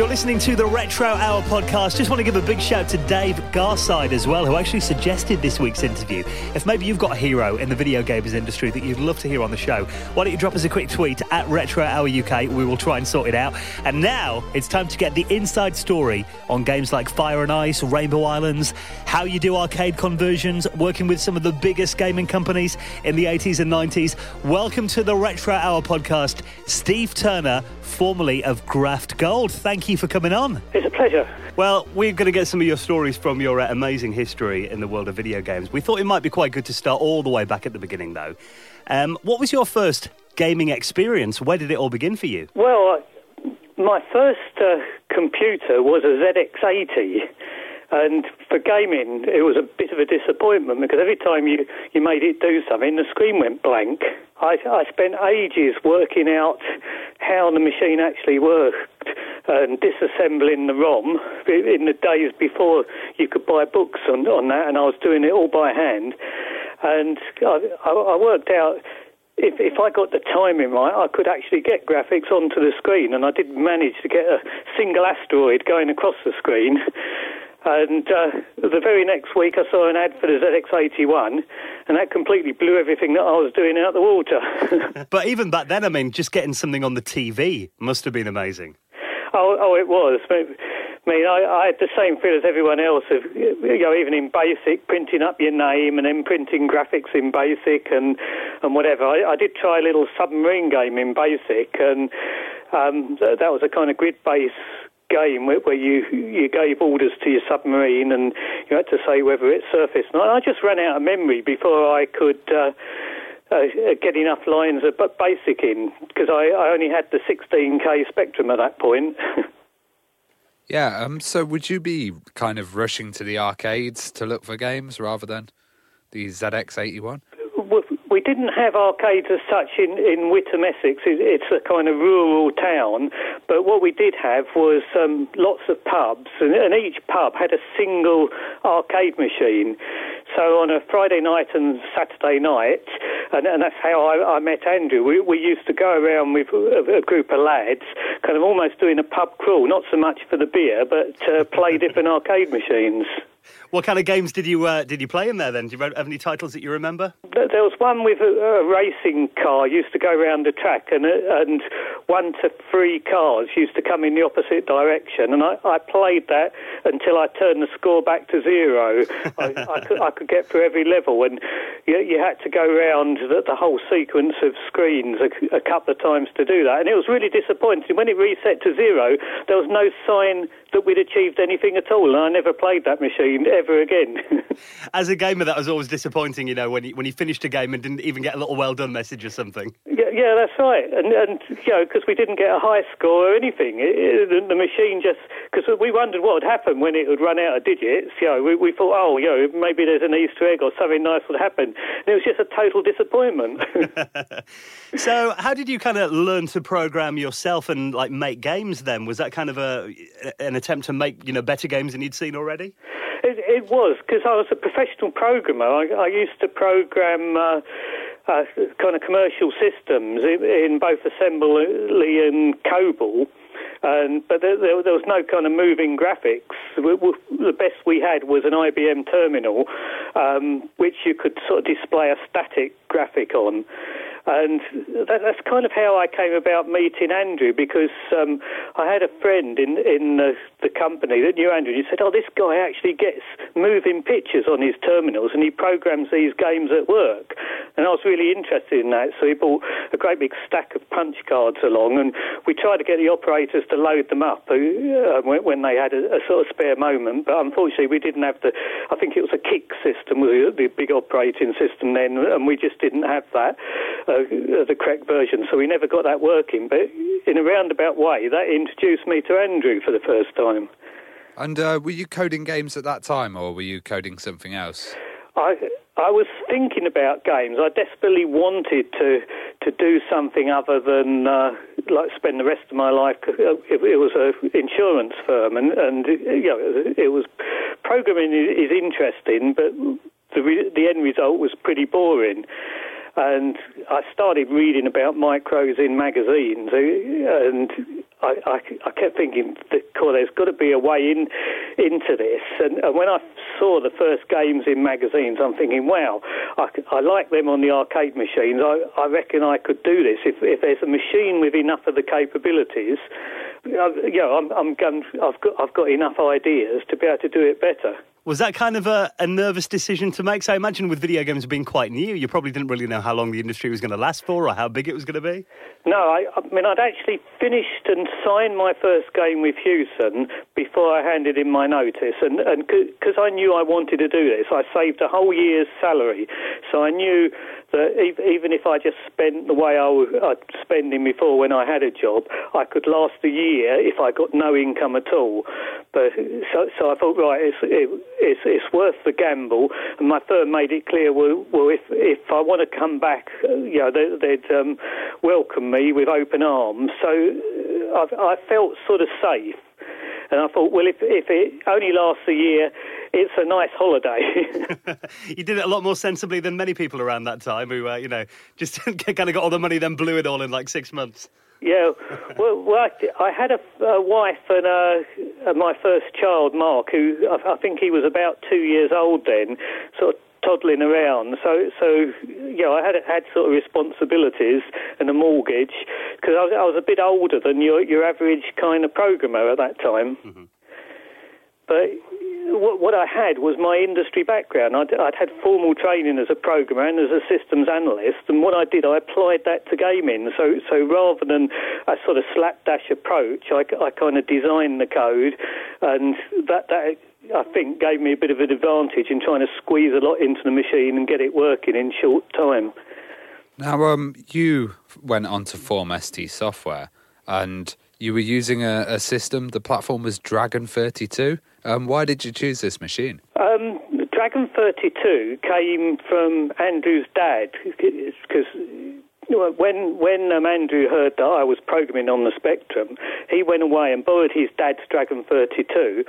Speaker 1: You're listening to the Retro Hour podcast. Just want to give a big shout to Dave Garside as well, who actually suggested this week's interview. If maybe you've got a hero in the video games industry that you'd love to hear on the show, why don't you drop us a quick tweet at Retro Hour UK? We will try and sort it out. And now it's time to get the inside story on games like Fire and Ice, Rainbow Islands, how you do arcade conversions, working with some of the biggest gaming companies in the 80s and 90s. Welcome to the Retro Hour podcast, Steve Turner, formerly of Graftgold. Thank you you for coming on.
Speaker 5: It's a pleasure.
Speaker 1: Well, we're going to get some of your stories from your uh, amazing history in the world of video games. We thought it might be quite good to start all the way back at the beginning, though. Um, what was your first gaming experience? Where did it all begin for you?
Speaker 5: Well, uh, my first uh, computer was a ZX80. And for gaming, it was a bit of a disappointment because every time you, you made it do something, the screen went blank. I, I spent ages working out how the machine actually worked and disassembling the ROM in the days before you could buy books on, on that, and I was doing it all by hand. And I, I worked out if, if I got the timing right, I could actually get graphics onto the screen, and I did manage to get a single asteroid going across the screen. And uh, the very next week, I saw an ad for the ZX81, and that completely blew everything that I was doing out the water. [LAUGHS]
Speaker 1: but even back then, I mean, just getting something on the TV must have been amazing.
Speaker 5: Oh, oh it was. I mean, I, I, had the same feel as everyone else of, you know, even in BASIC, printing up your name and then printing graphics in BASIC and, and whatever. I, I did try a little submarine game in BASIC, and um, that was a kind of grid-based game where, you you gave orders to your submarine and you had to say whether it surfaced. And I just ran out of memory before I could. Uh, uh, get enough lines of basic in because I, I only had the 16k spectrum at that point. [LAUGHS]
Speaker 2: yeah, um, so would you be kind of rushing to the arcades to look for games rather than the ZX81?
Speaker 5: We didn't have arcades as such in, in Witham, Essex. it's a kind of rural town. But what we did have was um, lots of pubs, and, and, each pub had a single arcade machine. So on a Friday night and Saturday night, and, and that's how I, I, met Andrew, we, we used to go around with a, a, group of lads, kind of almost doing a pub crawl, not so much for the beer, but uh, play [LAUGHS] different arcade machines.
Speaker 1: What kind of games did you uh, did you play in there then? Do you have any titles that you remember?
Speaker 5: There was one with a, a racing car used to go around the track, and uh, and one to three cars used to come in the opposite direction, and I, I played that until I turned the score back to zero. I, I, could, I could get through every level, and you, you had to go around the, the whole sequence of screens a, a couple of times to do that, and it was really disappointing when it reset to zero. There was no sign that we'd achieved anything at all, and I never played that machine ever again. [LAUGHS]
Speaker 1: As a gamer, that was always disappointing, you know, when you, when you finished a game and didn't even get a little well done message or something.
Speaker 5: Yeah, yeah that's right. And, and you know, because we didn't get a high score or anything. It, it, the machine just, because we wondered what would happen when it would run out of digits. You know, we, we thought, oh, you know, maybe there's an Easter egg or something nice would happen. And it was just a total disappointment. [LAUGHS] [LAUGHS]
Speaker 1: so, how did you kind of learn to program yourself and like make games then? Was that kind of a an attempt to make, you know, better games than you'd seen already?
Speaker 5: It, it was because I was a professional programmer. I, I used to program uh, uh, kind of commercial systems in, in both assembly and COBOL. And, but there, there, was no kind of moving graphics. The best we had was an IBM terminal, um, which you could sort of display a static graphic on. And that, that's kind of how I came about meeting Andrew because um, I had a friend in, in the, the company that knew Andrew. And he said, Oh, this guy actually gets moving pictures on his terminals and he programs these games at work. And I was really interested in that. So he bought a great big stack of punch cards along and we tried to get the operators to load them up uh, when, when, they had a, a, sort of spare moment. But unfortunately, we didn't have the, I think it was a CICS system, the, the big operating system then, and we just didn't have that uh, the correct version, so we never got that working. But in a roundabout way, that introduced me to Andrew for the first time.
Speaker 2: And uh, were you coding games at that time, or were you coding something else?
Speaker 5: I I was thinking about games. I desperately wanted to to do something other than uh, like spend the rest of my life. It, it was an insurance firm, and and you know it was programming is interesting, but the the end result was pretty boring and I started reading about micros in magazines, uh, and I, I, I kept thinking, cool, there's got to be a way in into this. And, and, when I saw the first games in magazines, I'm thinking, wow, I, I like them on the arcade machines. I, I reckon I could do this if, if there's a machine with enough of the capabilities. Uh, you know, I'm, I'm, I've got I've got enough ideas to be able to do it better.
Speaker 1: Was that kind of a, a nervous decision to make? So I imagine with video games being quite new, you probably didn't really know how long the industry was going to last for or how big it was going to be.
Speaker 5: No, I, I mean, I'd actually finished and signed my first game with Hewson before I handed in my notice. And because I knew I wanted to do this, I saved a whole year's salary. So I knew that even if I just spent the way I was spending before when I had a job, I could last a year if I got no income at all. But so, so I thought, right, it's, it, it's, it's worth the gamble. And my firm made it clear, well, well if if I want to come back, uh, you know, they, would um, welcome me with open arms. So uh, I, I felt sort of safe. And I thought, well, if, if it only lasts a year, it's a nice holiday. [LAUGHS] [LAUGHS]
Speaker 1: you did it a lot more sensibly than many people around that time who, uh, you know, just [LAUGHS] kind of got all the money, then blew it all in like six months.
Speaker 5: Yeah, well, well I, I had a, a wife and uh, my first child, Mark, who I, I think he was about two years old then, sort of toddling around. So, so you know, I had had sort of responsibilities and a mortgage because I was, I was a bit older than your your average kind of programmer at that time. Mm-hmm. But what, what I had was my industry background. I'd, I'd, had formal training as a programmer and as a systems analyst, and what I did, I applied that to gaming. So, so rather than a sort of slapdash approach, I, I kind of designed the code, and that that I think gave me a bit of an advantage in trying to squeeze a lot into the machine and get it working in short time.
Speaker 2: Now, um, you went on to form ST Software, and you were using a, a system. The platform was Dragon 32. Um, why did you choose this machine?
Speaker 5: Um, Dragon 32 came from Andrew's dad because when when um, Andrew heard that I was programming on the Spectrum, he went away and borrowed his dad's Dragon 32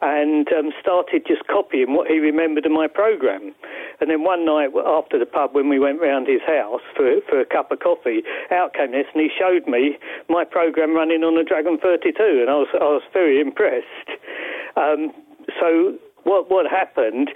Speaker 5: and um, started just copying what he remembered of my program. And then one night after the pub, when we went round his house for, for a cup of coffee, out came this and he showed me my program running on the Dragon 32, and I was, I was very impressed. Um, so what, what happened,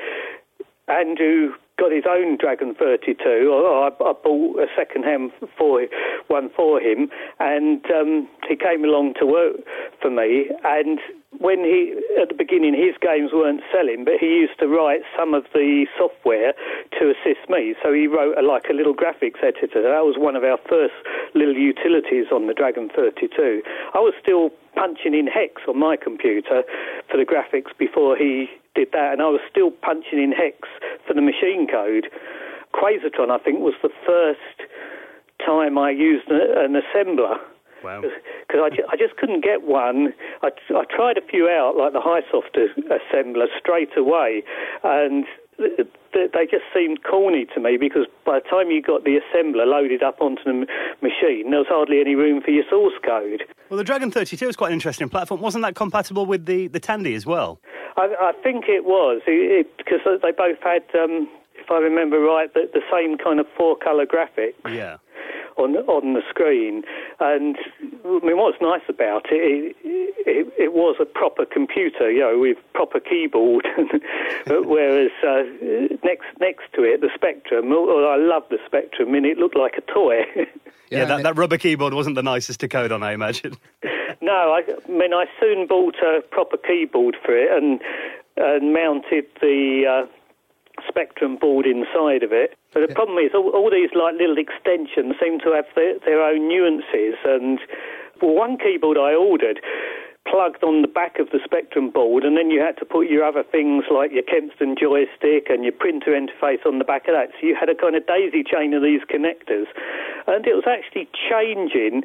Speaker 5: Andrew got his own Dragon 32. I, I bought a second-hand for one for him, and um, he came along to work for me. And when he at the beginning his games weren't selling, but he used to write some of the software to assist me. So he wrote a, like a little graphics editor. That was one of our first little utilities on the Dragon 32. I was still punching in hex on my computer for the graphics before he did that, and I was still punching in hex for the machine code. Quazatron, I think, was the first time I used an assembler.
Speaker 1: Wow.
Speaker 5: Because I, ju- I just couldn't get one. I, I tried a few out, like the HiSoft assembler, straight away, and they just seemed corny to me because by the time you got the assembler loaded up onto the machine, there was hardly any room for your source code.
Speaker 1: Well, the Dragon 32 is quite an interesting platform. Wasn't that compatible with the, the Tandy as well?
Speaker 5: I, I think it was, because they both had, um, if I remember right, the, the same kind of four colour graphics.
Speaker 1: Yeah
Speaker 5: on on the screen. And I mean, what's nice about it, it, it, it was a proper computer, you know, with proper keyboard. [LAUGHS] Whereas uh, next next to it, the Spectrum. Oh, I love the Spectrum. I mean, it looked like a toy.
Speaker 1: Yeah, [LAUGHS] yeah that, that rubber keyboard wasn't the nicest to code on, I imagine. [LAUGHS]
Speaker 5: no, I, I mean, I soon bought a proper keyboard for it and and mounted the uh, Spectrum board inside of it. But the problem is all, all, these like little extensions seem to have their, their own nuances. And well, one keyboard I ordered plugged on the back of the Spectrum board, and then you had to put your other things like your Kempston joystick and your printer interface on the back of that. So you had a kind of daisy chain of these connectors, and it was actually changing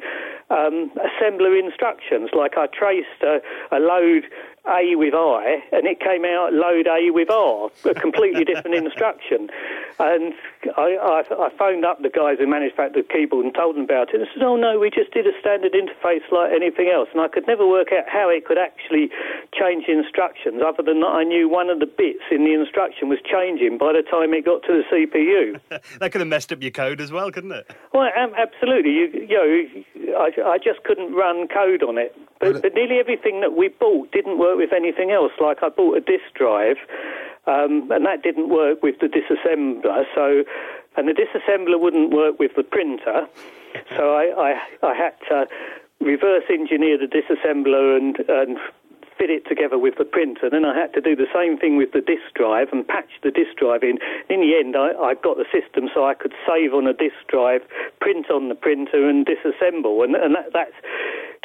Speaker 5: um, assembler instructions. Like I traced a, a load a with I, and it came out load A with R, a completely different [LAUGHS] instruction. And I, I, I, phoned up the guys who manufactured the keyboard and told them about it. And they said, "Oh no, we just did a standard interface like anything else." And I could never work out how it could actually change instructions, other than that I knew one of the bits in the instruction was changing by the time it got to the CPU. [LAUGHS]
Speaker 1: that could have messed up your code as well, couldn't it?
Speaker 5: Well, absolutely. You, you know, I, I just couldn't run code on it. But, but nearly everything that we bought didn't work with anything else. Like I bought a disk drive, um, and that didn't work with the disassembler. So, and the disassembler wouldn't work with the printer. So I, I, I had to reverse engineer the disassembler and, and fit it together with the printer. Then I had to do the same thing with the disk drive and patch the disk drive in. In the end, I, I got the system so I could save on a disk drive, print on the printer, and disassemble. And, and that that's,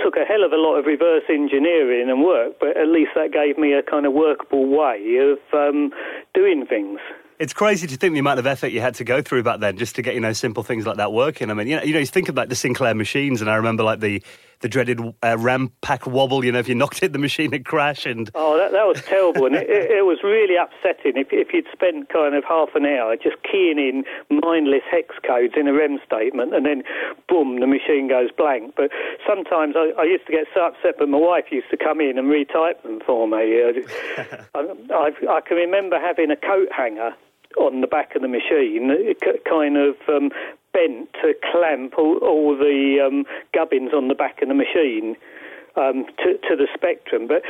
Speaker 5: took a hell of a lot of reverse engineering and work, but at least that gave me a kind of workable way of um, doing things.
Speaker 1: It's crazy to think the amount of effort you had to go through back then just to get you know simple things like that working. I mean, you know, you know, you think about the Sinclair machines, and I remember like the the dreaded uh, RAM pack wobble. You know, if you [LAUGHS] knocked it, the machine would crash. And
Speaker 5: oh, that, that was terrible, and it, it, it, was really upsetting. If, if you'd spent kind of half an hour just keying in mindless hex codes in a REM statement, and then boom, the machine goes blank. But sometimes I, I used to get so upset, but my wife used to come in and retype them for me. [LAUGHS] I, I, I can remember having a coat hanger on the back of the machine, kind of um, bent to clamp all, all the um, gubbins on the back of the machine um, to, to the spectrum. But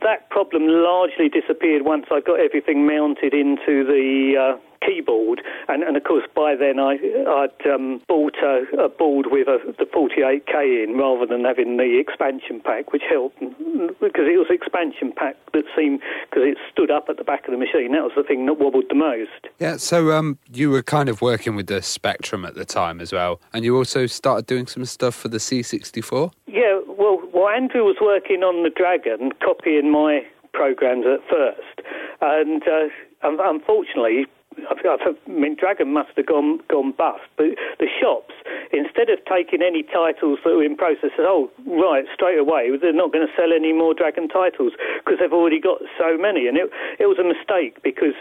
Speaker 5: that problem largely disappeared once I got everything mounted into the uh, keyboard, and, and of course by then I, I'd um, bought a, a, board with a, the 48k in rather than having the expansion pack, which helped because it was expansion pack that seemed because it stood up at the back of the machine. That was the thing that wobbled the most.
Speaker 2: Yeah, so um, you were kind of working with the Spectrum at the time as well, and you also started doing some stuff for the C64.
Speaker 5: Yeah, well, well, Andrew was working on the Dragon, copying my programs at first, and uh, unfortunately I mean, Dragon must have gone gone bust. But the shops, instead of taking any titles that were in process, said, "Oh, right, straight away, they're not going to sell any more Dragon titles because they've already got so many." And it it was a mistake because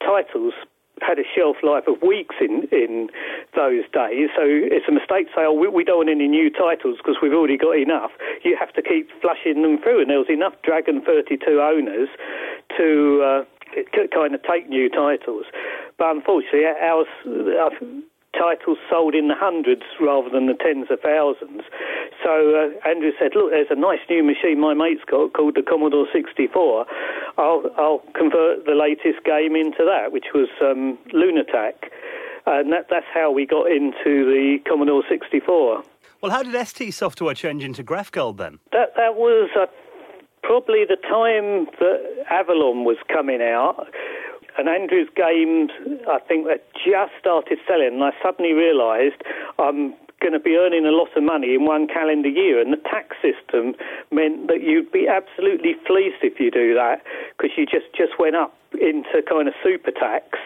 Speaker 5: titles had a shelf life of weeks in, in those days. So it's a mistake to say, oh, we, we don't want any new titles because we've already got enough. You have to keep flushing them through. And there was enough Dragon 32 owners to uh, kind of take new titles. But unfortunately, our, our titles sold in the hundreds rather than the tens of thousands. So uh, Andrew said, "Look, there's a nice new machine my mate's got called the Commodore 64. I'll, I'll convert the latest game into that, which was um, Lunattack." And that, that's how we got into the Commodore 64.
Speaker 1: Well, how did ST software change into Graftgold then?
Speaker 5: That that was uh, probably the time that Avalon was coming out. And Andrew's games, I think, had just started selling, and I suddenly realised I'm going to be earning a lot of money in one calendar year, and the tax system meant that you'd be absolutely fleeced if you do that because you just just went up into kind of super tax.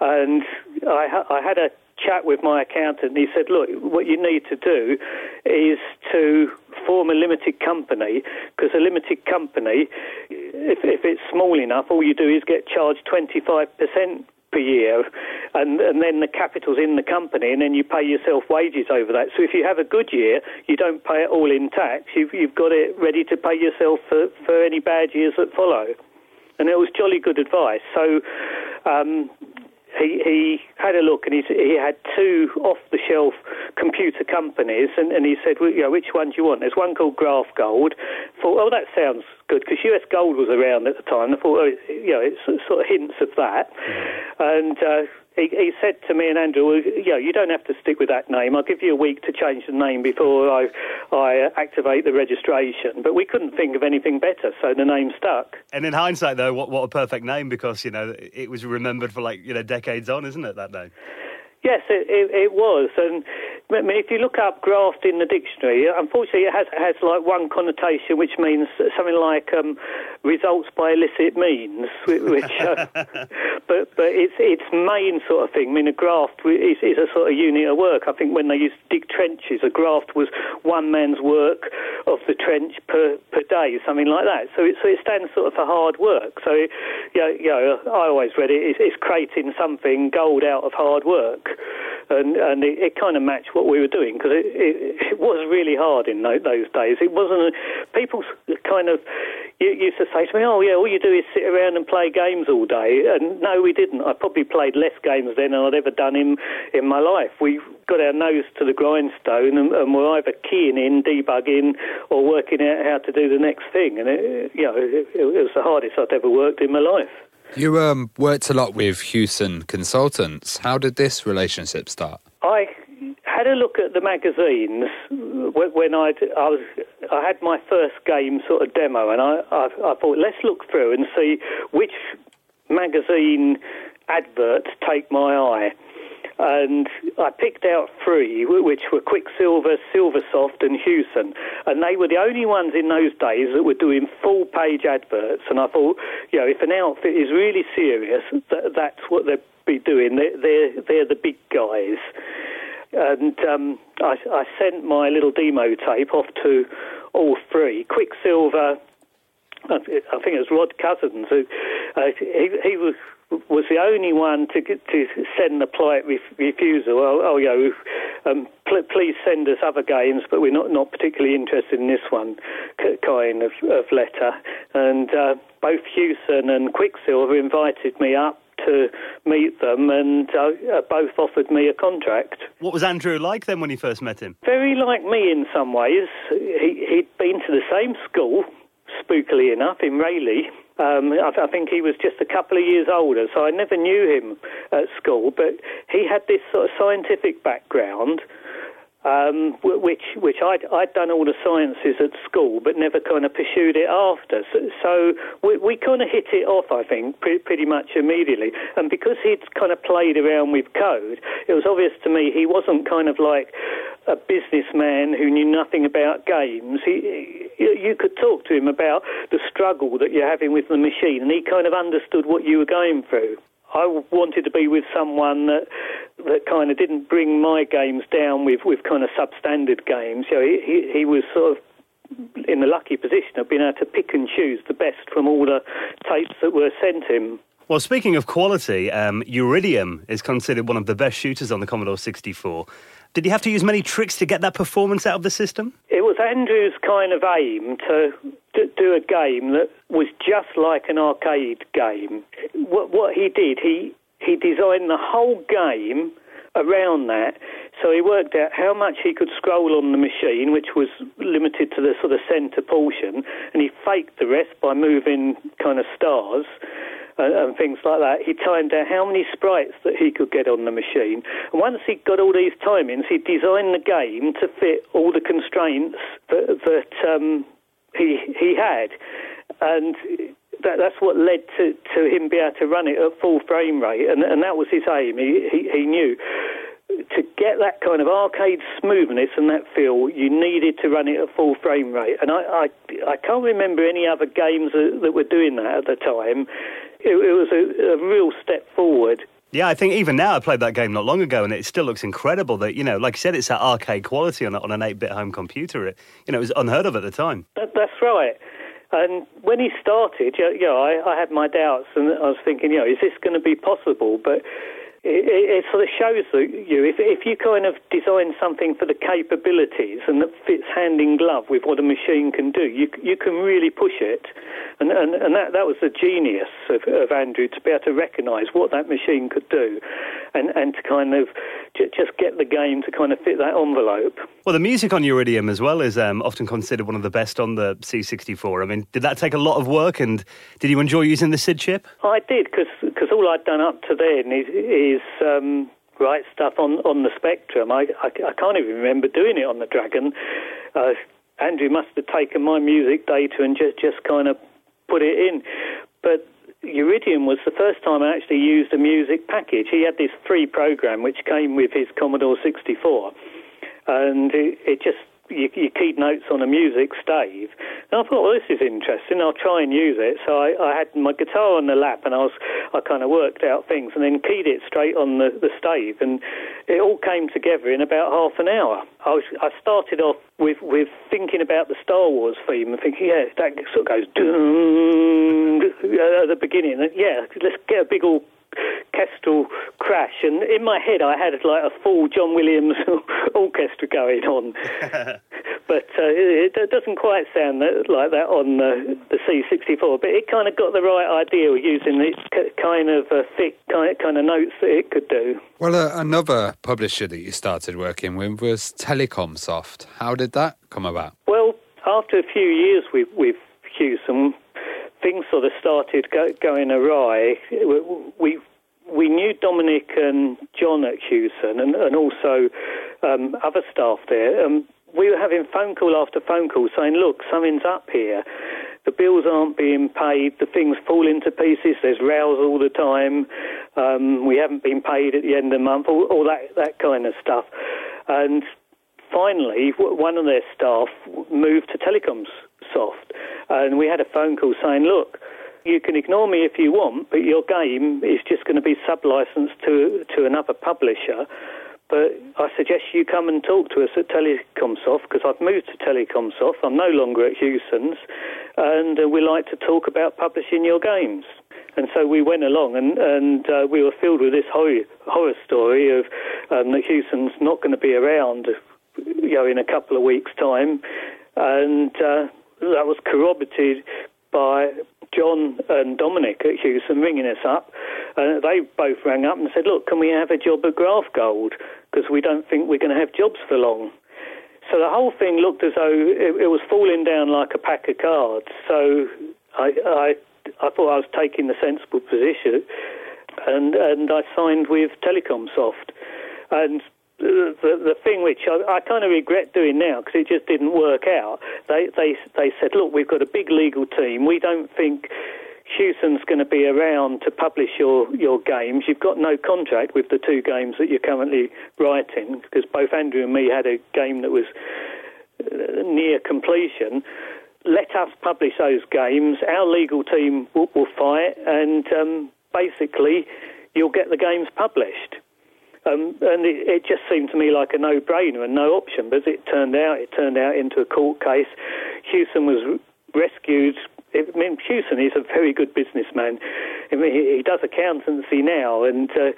Speaker 5: And I, I had a chat with my accountant, and he said, "Look, what you need to do is to form a limited company because a limited company, if, if it's small enough, all you do is get charged twenty five percent." Per year, and and then the capital's in the company, and then you pay yourself wages over that. So if you have a good year, you don't pay it all in tax. You've you've got it ready to pay yourself for for any bad years that follow and it was jolly good advice. So um, he, he had a look and he, he had two off the shelf computer companies and, and he said, well, you know, which one do you want? There's one called Graftgold. Thought, oh, that sounds good because US Gold was around at the time. I thought, oh, you know, it's sort of hints of that. Mm-hmm. And uh, he, he, said to me and Andrew, well, you know, you don't have to stick with that name. I'll give you a week to change the name before I, I activate the registration. But we couldn't think of anything better, so the name stuck.
Speaker 1: And in hindsight, though, what, what a perfect name because, you know, it was remembered for like, you know, decades on, isn't it, that name?
Speaker 5: Yes, it, it, it was. And I mean, if you look up graft in the dictionary, unfortunately, it has has like one connotation, which means something like um, results by illicit means. Which, uh, [LAUGHS] but but its its main sort of thing. I mean, a graft is, is a sort of unit of work. I think when they used to dig trenches, a graft was one man's work of the trench per per day, something like that. So it so it stands sort of for hard work. So you know, you know I always read it. It's, it's creating something gold out of hard work, and and it, it kind of matched what we were doing because it, it, it, was really hard in those, days. It wasn't people kind of used to say to me, "Oh yeah, all you do is sit around and play games all day." And no, we didn't. I probably played less games then than I'd ever done in in my life. We got our nose to the grindstone and, and were either keying in, debugging, or working out how to do the next thing. And it, you know, it, it was the hardest I'd ever worked in my life.
Speaker 2: You um, worked a lot with Hewson Consultants. How did this relationship start?
Speaker 5: I had a look at the magazines when I'd, I was I had my first game sort of demo, and I, I, I thought let's look through and see which magazine adverts take my eye. And I picked out three, which were Quicksilva, Silversoft, and Hewson. And they were the only ones in those days that were doing full page adverts. And I thought, you know, if an outfit is really serious, th- that's what they'd be doing. They're, they're, they're the big guys. And um, I, I sent my little demo tape off to all three. Quicksilva, I th- I think it was Rod Cousens who uh, he, he was was the only one to to send the polite ref- refusal. Oh, oh know, um, pl- please send us other games, but we're not, not particularly interested in this one k- kind of, of letter. And uh, both Hewson and Quicksilva invited me up to meet them, and uh, uh, both offered me a contract.
Speaker 1: What was Andrew like then when you first met him?
Speaker 5: Very like me in some ways. He, he'd been to the same school, spookily enough, in Rayleigh. Um, I, I think he was just a couple of years older, so I never knew him at school. But he had this sort of scientific background, um, which which I'd, I'd done all the sciences at school, but never kind of pursued it after. So, so we, we kind of hit it off, I think, pretty, pretty much immediately. And because he'd kind of played around with code, it was obvious to me he wasn't kind of like a businessman who knew nothing about games. He, you could talk to him about the struggle that you're having with the machine, and he kind of understood what you were going through. I wanted to be with someone that that kind of didn't bring my games down with, with kind of substandard games. You know, he, he, was sort of in the lucky position of being able to pick and choose the best from all the tapes that were sent him.
Speaker 1: Well, speaking of quality, um, Uridium is considered one of the best shooters on the Commodore 64. Did you have to use many tricks to get that performance out of the system?
Speaker 5: It was Andrew's kind of aim to do a game that was just like an arcade game. What, what he did, he he designed the whole game around that. So he worked out how much he could scroll on the machine, which was limited to the sort of centre portion, and he faked the rest by moving kind of stars and, and things like that. He timed out how many sprites that he could get on the machine. And once he got all these timings, he designed the game to fit all the constraints that, that um, he he had, and that, that's what led to, to him be able to run it at full frame rate, and, and that was his aim. He, he, he knew to get that kind of arcade smoothness and that feel, you needed to run it at full frame rate. And I, I, I can't remember any other games that, that were doing that at the time. It, it was a, a real step forward.
Speaker 1: Yeah, I think even now I played that game not long ago, and it still looks incredible. That you know, like I said, it's that arcade quality on, on an eight-bit home computer. It you know it was unheard of at the time.
Speaker 5: That, that's right. And when he started, you you know, I, I had my doubts, and I was thinking, you know, is this going to be possible? But it, it, it sort of shows that you, if, if you kind of design something for the capabilities and that fits hand in glove with what a machine can do, you you can really push it. And and, and that, that was the genius of, of Andrew to be able to recognise what that machine could do, and and to kind of j- just get the game to kind of fit that envelope.
Speaker 1: Well, the music on Uridium as well is um, often considered one of the best on the C64. I mean, did that take a lot of work, and did you enjoy using the SID chip?
Speaker 5: I did because all I'd done up to then is, is um, write stuff on, on the Spectrum. I, I, I can't even remember doing it on the Dragon. Uh, Andrew must have taken my music data and just just kind of put it in. But Uridium was the first time I actually used a music package. He had this free program which came with his Commodore 64, and it, it just you, you keyed notes on a music stave. And I thought, well, this is interesting. I'll try and use it. So I, I had my guitar on the lap, and I was I kind of worked out things, and then keyed it straight on the, the stave, and it all came together in about half an hour. I was I started off with with thinking about the Star Wars theme and thinking, yeah, that sort of goes [LAUGHS] at the beginning. And yeah, let's get a big all orchestral crash, and in my head I had like a full John Williams [LAUGHS] orchestra going on, [LAUGHS] but uh, it, it doesn't quite sound that, like that on the, the C64. But it kind of got the right idea of using the k- kind of uh, thick kind kind of notes that it could do.
Speaker 2: Well, uh, another publisher that you started working with was Telecomsoft. How did that come about?
Speaker 5: Well, after a few years with with Hewson, things sort of started go, going awry. We, we knew Dominic and John at Hewson, and, and also um, other staff there. Um, we were having phone call after phone call saying, look, something's up here. The bills aren't being paid. The things fall into pieces. There's rows all the time. Um, we haven't been paid at the end of the month. All, all that that kind of stuff. And finally, one of their staff moved to Telecoms and we had a phone call saying, look. You can ignore me if you want, but your game is just going to be sub-licensed to to another publisher. But I suggest you come and talk to us at Telecomsoft because I've moved to Telecomsoft. I'm no longer at Hewson's, and uh, we like to talk about publishing your games. And so we went along, and, and uh, we were filled with this horror, horror story of um, that Hewson's not going to be around, you know, in a couple of weeks' time, and uh, that was corroborated by John and Dominic at Hewson ringing us up. And they both rang up and said, Look, can we have a job at Graftgold? Because we don't think we're going to have jobs for long. So the whole thing looked as though it, it was falling down like a pack of cards. So I, I, I thought I was taking the sensible position, and and I signed with Telecomsoft. And the, the, thing which I, I kind of regret doing now because it just didn't work out. They they they said, look, we've got a big legal team. We don't think Hewson's going to be around to publish your, your games. You've got no contract with the two games that you're currently writing because both Andrew and me had a game that was uh, near completion. Let us publish those games. Our legal team will, will fight, and um, basically, you'll get the games published. Um, and it, it, just seemed to me like a no-brainer and no option. But as it turned out, it turned out into a court case. Hewson was rescued. I mean, Hewson is a very good businessman. I mean, he, he does accountancy now, and uh,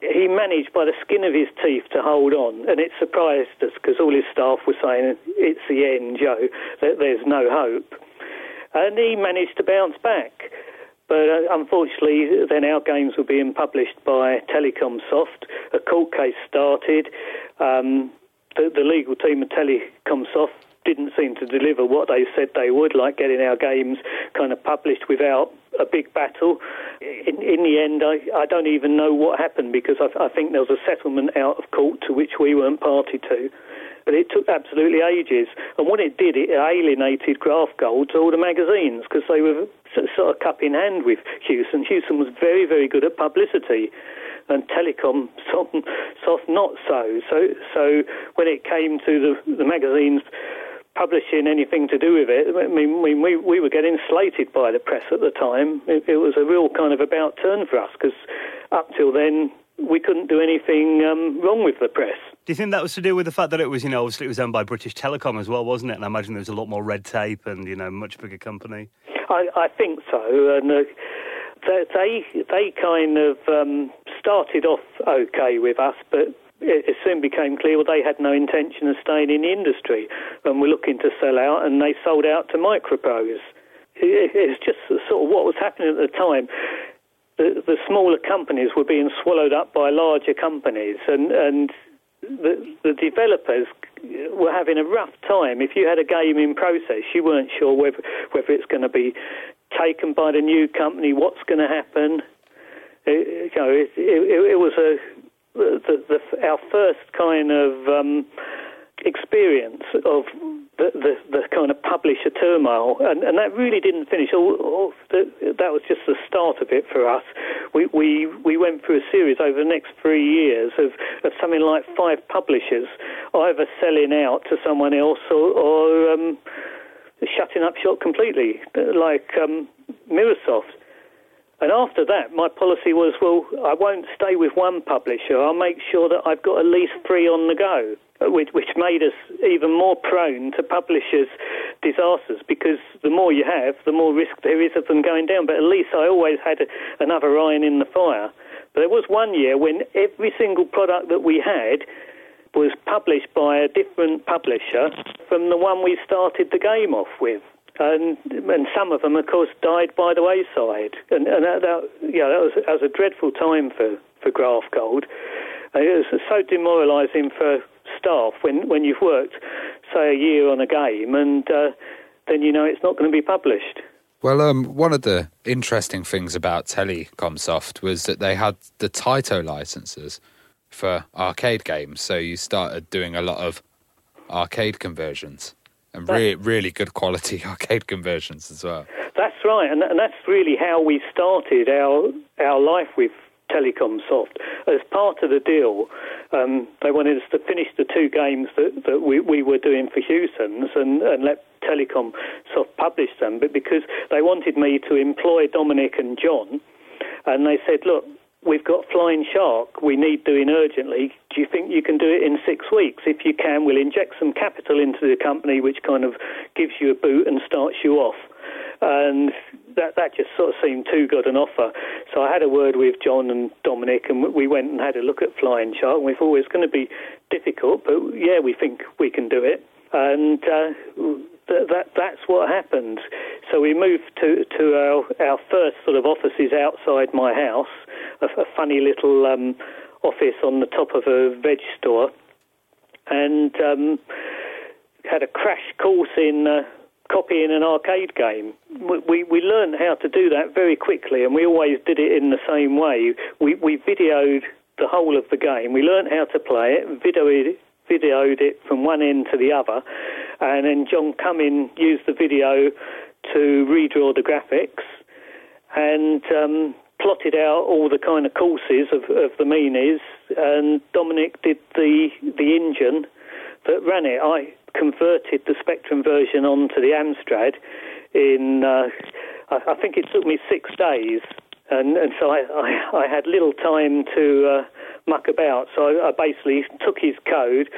Speaker 5: he managed by the skin of his teeth to hold on. And it surprised us because all his staff were saying, "It's the end, Joe. That there's no hope." And he managed to bounce back. But uh, unfortunately, then our games were being published by Telecomsoft. A court case started. Um, the, the, legal team of Telecomsoft didn't seem to deliver what they said they would, like getting our games kind of published without a big battle. In, in the end, I, I, don't even know what happened because I, I think there was a settlement out of court to which we weren't party to but it took absolutely ages. And what it did, it alienated Graftgold to all the magazines because they were sort of cup in hand with Hewson. Hewson was very, very good at publicity, and Telecom [LAUGHS] soft not so. So, so when it came to the, the magazines publishing anything to do with it, I mean, we, we, we were getting slated by the press at the time. It, it was a real kind of about turn for us because up till then we couldn't do anything um, wrong with the press.
Speaker 1: Do you think that was to do with the fact that it was, you know, obviously it was owned by British Telecom as well, wasn't it? And I imagine there was a lot more red tape and, you know, much bigger company.
Speaker 5: I, I think so, and uh, they they kind of um, started off okay with us, but it, soon became clear well, they had no intention of staying in the industry, and were looking to sell out, and they sold out to Microprose. It, it's just sort of what was happening at the time. The, the smaller companies were being swallowed up by larger companies, and and the, the developers were having a rough time. If you had a game in process, you weren't sure whether whether it's going to be taken by the new company, what's going to happen. It, you know, it, it, it was a the, the, our first kind of um, experience of the, the, the, kind of publisher turmoil, and, and that really didn't finish. All, all the, that was just the start of it for us. We, we, we went through a series over the next three years of, of something like five publishers either selling out to someone else or, or um, shutting up shop completely, like um. And after that, my policy was, well, I won't stay with one publisher. I'll make sure that I've got at least three on the go Uh, which, which made us even more prone to publishers' disasters because the more you have, the more risk there is of them going down. But at least I always had a, another iron in the fire. But there was one year when every single product that we had was published by a different publisher from the one we started the game off with. And, and some of them, of course, died by the wayside. And, and that, that, yeah, that was, that was a dreadful time for, for Graftgold. Uh, it was so demoralising for staff when, when you've worked, say, a year on a game and uh, then you know it's not going to be published.
Speaker 2: Well, um, one of the interesting things about Telecomsoft was that they had the Taito licenses for arcade games. So you started doing a lot of arcade conversions and re- really good quality [LAUGHS] arcade conversions as well.
Speaker 5: That's right, and, and that's really how we started our our life with Telecom Soft. As part of the deal, um, they wanted us to finish the two games that, that we, we were doing for Hewson's and, and let Telecom Soft publish them, but because they wanted me to employ Dominic and John, and they said, look, we've got Flying Shark, we need doing urgently. Do you think you can do it in six weeks? If you can, we'll inject some capital into the company, which kind of gives you a boot and starts you off. And that that just sort of seemed too good an offer. So I had a word with John and Dominic, and we went and had a look at Flying Shark. And we thought it was going to be difficult, but yeah, we think we can do it. And uh, th- that that's what happened. So we moved to to our our first sort of offices outside my house, a, a funny little um, office on the top of a veg store, and um, had a crash course in. Uh, copying an arcade game. We, we learned how to do that very quickly, and we always did it in the same way. We, we videoed the whole of the game. We learned how to play it, videoed, videoed it from one end to the other, and then John Cumming used the video to redraw the graphics and um, plotted out all the kind of courses of, of the meanies, and Dominic did the the engine that ran it. I converted the Spectrum version onto the Amstrad in, uh, I, I, think it took me six days, and, and so I, I, I, had little time to uh, muck about. So I, basically took his code,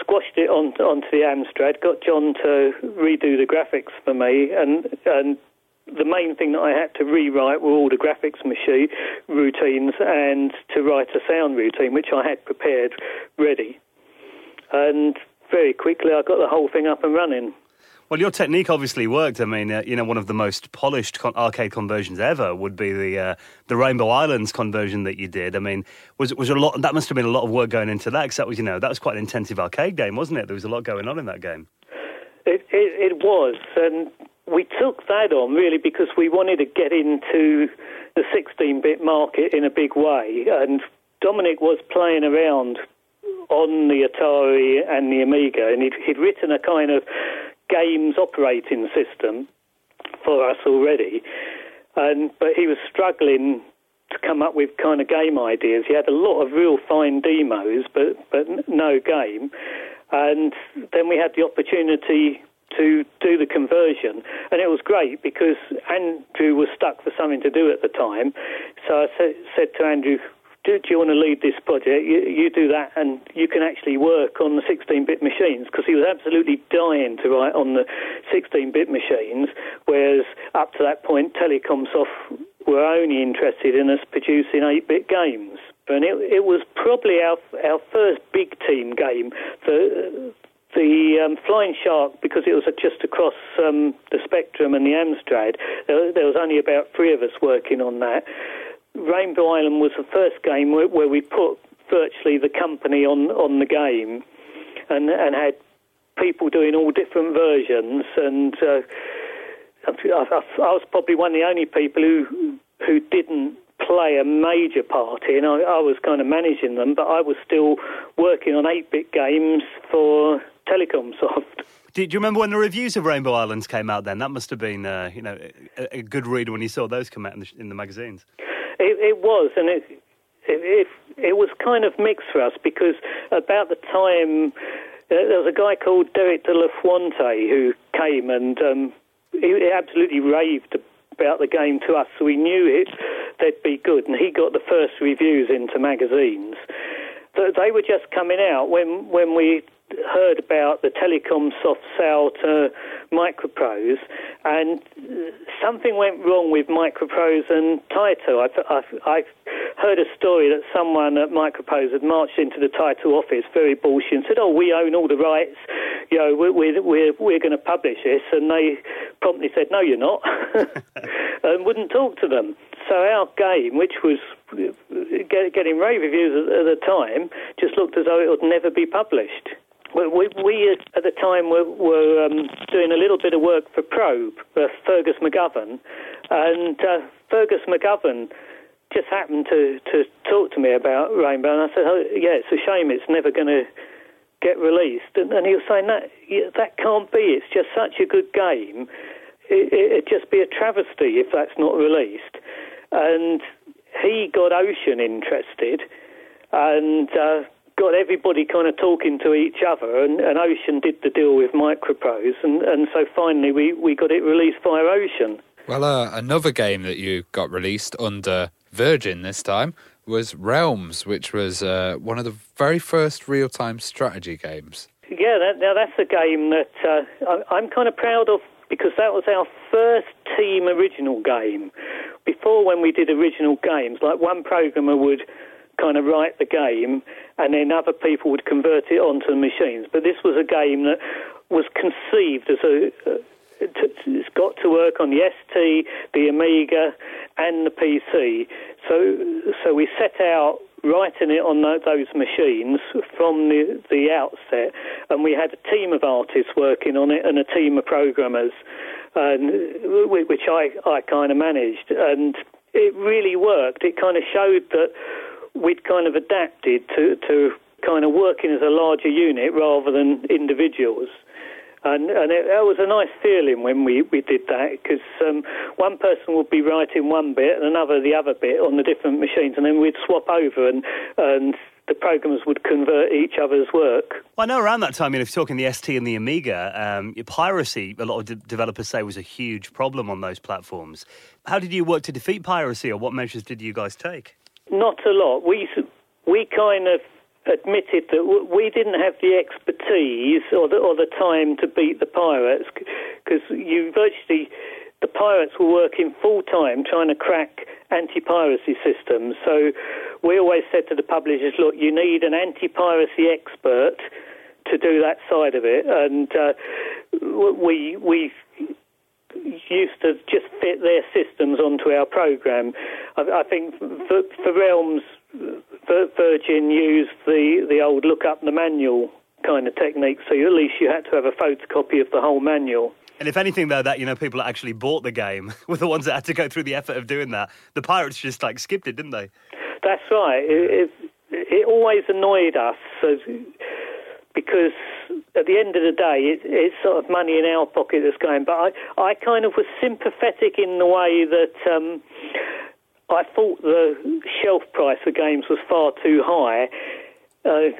Speaker 5: squashed it on, onto the Amstrad, got John to redo the graphics for me, and and the main thing that I had to rewrite were all the graphics machine routines and to write a sound routine, which I had prepared ready. And very quickly, I got the whole thing up and running.
Speaker 1: Well, your technique obviously worked. I mean, uh, you know, one of the most polished con- arcade conversions ever would be the uh, the Rainbow Islands conversion that you did. I mean, was was a lot? That must have been a lot of work going into that because that was, you know, that was quite an intensive arcade game, wasn't it? There was a lot going on in that game.
Speaker 5: It, it, it was, and we took that on really because we wanted to get into the 16-bit market in a big way, and Dominic was playing around on the Atari and the Amiga, and he'd, he'd written a kind of games operating system for us already. And but he was struggling to come up with kind of game ideas. He had a lot of real fine demos, but but no game. And then we had the opportunity to do the conversion, and it was great because Andrew was stuck for something to do at the time. So I said, said to Andrew, do, do you want to lead this project? You, you do that, and you can actually work on the 16-bit machines because he was absolutely dying to write on the 16-bit machines, whereas up to that point, Telecomsoft were only interested in us producing 8-bit games. And it, it was probably our our first big team game. The the um, Flying Shark, because it was just across um, the spectrum and the Amstrad, there, there was only about three of us working on that. Rainbow Island was the first game where, where we put virtually the company on on the game, and and had people doing all different versions, and uh, I, I, I was probably one of the only people who who didn't play a major part in. I, I was kind of managing them, but I was still working on 8-bit games for Telecomsoft.
Speaker 1: Do, you remember when the reviews of Rainbow Islands came out? Then that must have been, uh, you know, a, a, good read when you saw those come out in the, in the magazines.
Speaker 5: It, it was, and it, it, it was kind of mixed for us because about the time uh, there was a guy called Derek de la Fuente who came and um, he absolutely raved about the game to us, so we knew it they'd be good, and he got the first reviews into magazines. They were just coming out when when we heard about the Telecom soft sell to Microprose, and something went wrong with Microprose and Taito. I, I, I heard a story that someone at Microprose had marched into the Taito office very bullshit and said, "Oh, we own all the rights. You know, we're we're we're, we're going to publish this," and they promptly said, "No, you're not," [LAUGHS] and wouldn't talk to them. So our game, which was getting rave reviews at the time, just looked as though it would never be published. We, we, at the time were, were um, doing a little bit of work for Probe, uh, Fergus McGovern, and uh, Fergus McGovern just happened to, to talk to me about Rainbow, and I said, oh, "Yeah, it's a shame it's never going to get released, and, and he was saying that yeah, that can't be. It's just such a good game. It, it, it'd just be a travesty if that's not released. And he got Ocean interested, and. Uh, got everybody kind of talking to each other, and, and Ocean did the deal with Microprose, and, and so finally we, we got it released via Ocean.
Speaker 2: Well, uh, another game that you got released under Virgin this time was Realms, which was uh, one of the very first real time strategy games.
Speaker 5: Yeah, that, now that's a game that uh, I, I'm kind of proud of because that was our first team original game. Before, when we did original games, like one programmer would kind of write the game and then other people would convert it onto the machines. But this was a game that was conceived as a. Uh, it's got to work on the ST, the Amiga, and the PC. So, so we set out writing it on those machines from the, the outset, and we had a team of artists working on it and a team of programmers, and which I, I kind of managed, and it really worked. It kind of showed that we'd kind of adapted to, to kind of working as a larger unit rather than individuals. And, and it, it was a nice feeling when we, we did that because um, one person would be writing one bit and another the other bit on the different machines, and then we'd swap over and, and the programmes would convert each other's work.
Speaker 1: Well, I know around that time, you know, if you're talking the ST and the Amiga, um, piracy, a lot of de- developers say, was a huge problem on those platforms. How did you work to defeat piracy, or what measures did you guys take?
Speaker 5: Not a lot. We we kind of admitted that we didn't have the expertise or the, or the time to beat the pirates because you virtually the pirates were working full time trying to crack anti-piracy systems. So we always said to the publishers, look, you need an anti-piracy expert to do that side of it, and uh, we we used to just fit their systems onto our program. I, I think for, for Realms, Virgin used the, the old look up the manual kind of technique, so at least you had to have a photocopy of the whole manual.
Speaker 1: And if anything, though, that you know, people that actually bought the game [LAUGHS] were the ones that had to go through the effort of doing that. The pirates just like skipped it, didn't they?
Speaker 5: That's right. It, it, it always annoyed us because at the end of the day, it, it's sort of money in our pocket that's going. But I, I kind of was sympathetic in the way that um, I thought the shelf price of games was far too high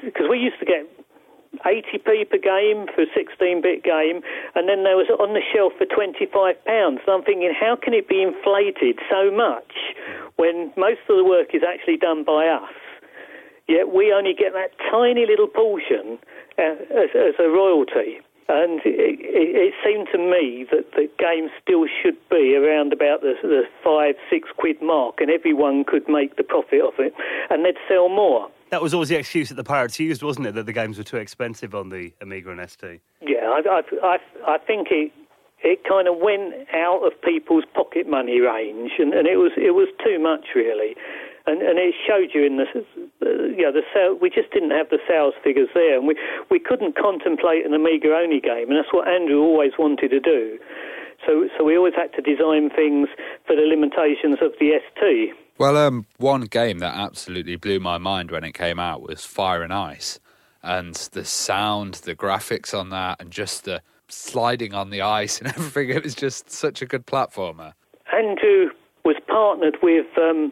Speaker 5: because uh, we used to get 80p per game for a 16-bit game, and then there was on the shelf for 25 pounds. So I'm thinking, how can it be inflated so much when most of the work is actually done by us? Yet we only get that tiny little portion uh, as, as, a royalty. And it, it, it, seemed to me that the game still should be around about the, the five, six quid mark, and everyone could make the profit of it, and they'd sell more.
Speaker 1: That was always the excuse that the pirates used, wasn't it? That the games were too expensive on the Amiga and ST.
Speaker 5: Yeah, I, I, I, I think it it kind of went out of people's pocket money range, and, and it was it was too much really and, and it showed you in the, you know, the sale, we just didn't have the sales figures there, and we, we couldn't contemplate an Amiga only game, and that's what Andrew always wanted to do. So, so we always had to design things for the limitations of the ST.
Speaker 2: Well, um, one game that absolutely blew my mind when it came out was Fire and Ice, and the sound, the graphics on that, and just the sliding on the ice and [LAUGHS] everything. It was just such a good platformer.
Speaker 5: Andrew was partnered with um,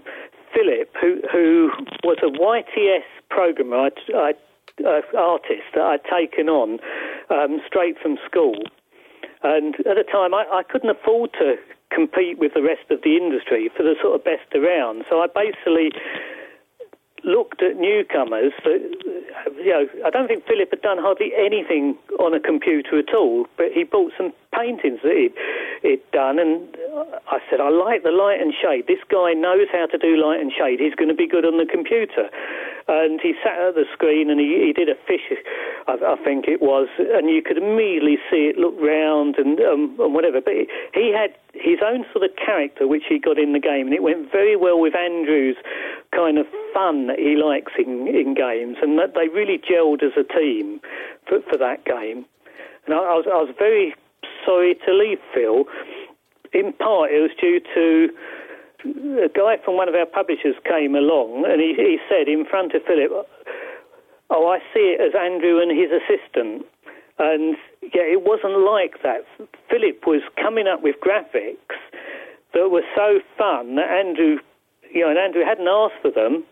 Speaker 5: Philip, who, who was a YTS programmer, I, I, uh, artist that I'd taken on um, straight from school. And at the time, I, I couldn't afford to compete with the rest of the industry for the sort of best around. So I basically looked at newcomers. That, you know, I don't think Philip had done hardly anything on a computer at all, but he bought some paintings that he'd, he'd done, and I said, I like the light and shade. This guy knows how to do light and shade. He's going to be good on the computer. And he sat at the screen and he, he did a fish, I, I, think it was, and you could immediately see it look round and, um, and whatever. But he, he had his own sort of character which he got in the game, and it went very well with Andrew's kind of fun that he likes in, in games, and that they really gelled as a team for, for that game. And I, I, was, I was very sorry to leave Phil. In part, it was due to a guy from one of our publishers came along and he, he said in front of Philip, oh, I see it as Andrew and his assistant. And yeah, it wasn't like that. Philip was coming up with graphics that were so fun that Andrew, you know, and Andrew hadn't asked for them.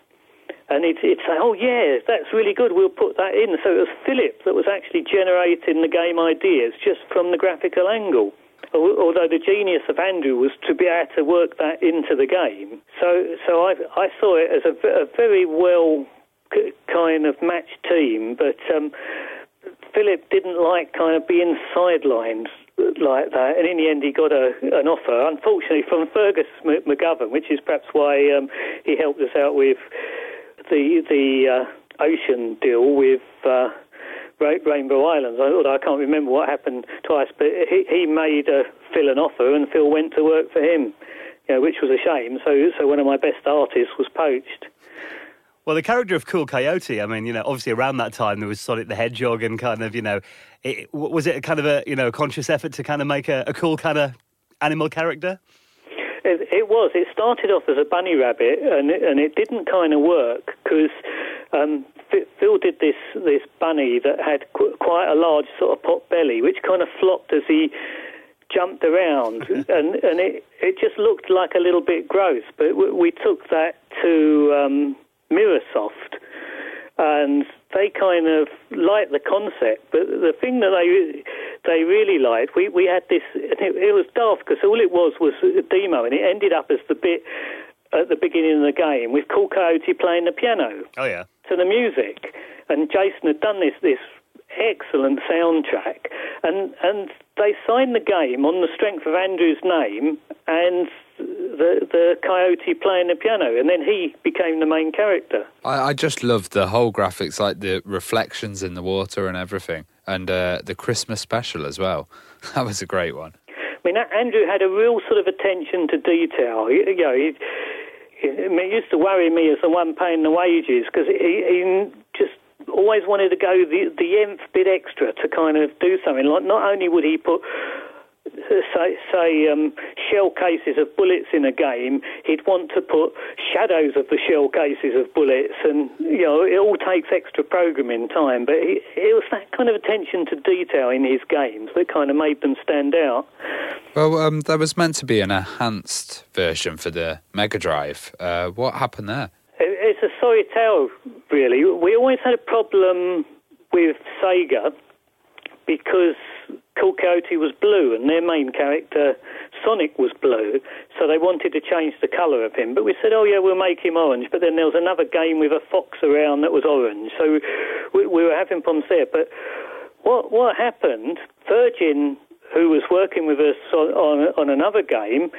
Speaker 5: And he'd, he'd say, oh, yeah, that's really good, we'll put that in. So it was Philip that was actually generating the game ideas just from the graphical angle. Although the genius of Andrew was to be able to work that into the game. So, so I, I saw it as a very well kind of matched team, but um, Philip didn't like kind of being sidelined like that, and in the end he got a, an offer, unfortunately from Fergus McGovern, which is perhaps why um, he helped us out with the the uh, ocean deal with uh, Rainbow Islands. Although I can't remember what happened twice, but he, he made uh, Phil an offer, and Phil went to work for him, you know, which was a shame. So so one of my best artists was poached.
Speaker 1: Well, the character of Cool Coyote, I mean, you know, obviously around that time there was Sonic the Hedgehog and kind of, you know, it, was it a kind of a, you know, conscious effort to kind of make a, a cool kind of animal character?
Speaker 5: It, it was. It started off as a bunny rabbit, and it, and it didn't kind of work because um, Phil did this this bunny that had qu- quite a large sort of pot belly, which kind of flopped as he jumped around, [LAUGHS] and and it it just looked like a little bit gross. But we, we took that to um, Mirrorsoft, and they kind of liked the concept. But the thing that they they really liked, we we had this. It, it was daft because all it was was a demo, and it ended up as the bit at the beginning of the game with Cool Coyote playing the piano
Speaker 1: Oh, yeah.
Speaker 5: to the music, and Jason had done this this excellent soundtrack, and and they signed the game on the strength of Andrew's name and the the coyote playing the piano, and then he became the main character.
Speaker 2: I, I just loved the whole graphics, like the reflections in the water and everything, and uh, the Christmas special as well. [LAUGHS] That was a great one.
Speaker 5: I mean, Andrew had a real sort of attention to detail. You you know, he, he, I mean, it used to worry me as the one paying the wages because he, he just always wanted to go the the nth bit extra to kind of do something. Like not only would he put say say um, shell cases of bullets in a game, he'd want to put shadows of the shell cases of bullets, and you know it all takes extra programming time. But he, it was that kind of attention to detail in his games that kind of made them stand out.
Speaker 2: Well, um, there was meant to be an enhanced version for the Mega Drive. Uh, what happened there?
Speaker 5: It- It's a sorry tale, really. We always had a problem with Sega because Cool Coyote was blue and their main character, Sonic, was blue, so they wanted to change the colour of him. But we said, oh, yeah, we'll make him orange. But then there was another game with a fox around that was orange, so we, we were having problems there. But what, what happened, Virgin who was working with us on, on, on another game,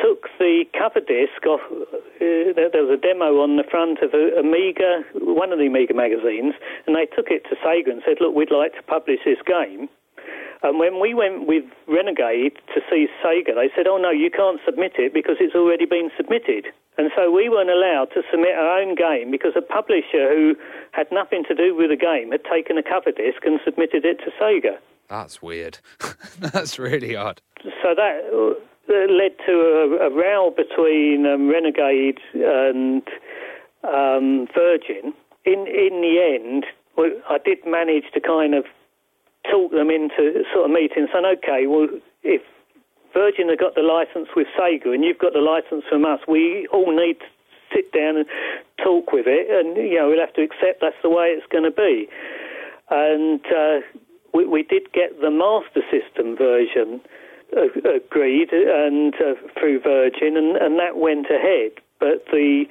Speaker 5: took the cover disc off. Uh, there was a demo on the front of a, Amiga, one of the Amiga magazines, and they took it to Sega and said, "Look, we'd like to publish this game." And when we went with Renegade to see Sega, they said, "Oh no, you can't submit it because it's already been submitted." And so we weren't allowed to submit our own game because a publisher who had nothing to do with the game had taken a cover disc and submitted it to Sega.
Speaker 2: That's weird. [LAUGHS] That's really odd.
Speaker 5: so that led to a, a row between um, Renegade and um, Virgin. In in the end, I did manage to kind of talk them into sort of meeting, saying, "Okay, well, if Virgin have got the license with Sega and you've got the license from us, we all need to sit down and talk with it, and you know we'll have to accept that's the way it's going to be." And uh, we, we did get the Master System version agreed and uh, through Virgin, and, and that went ahead. But the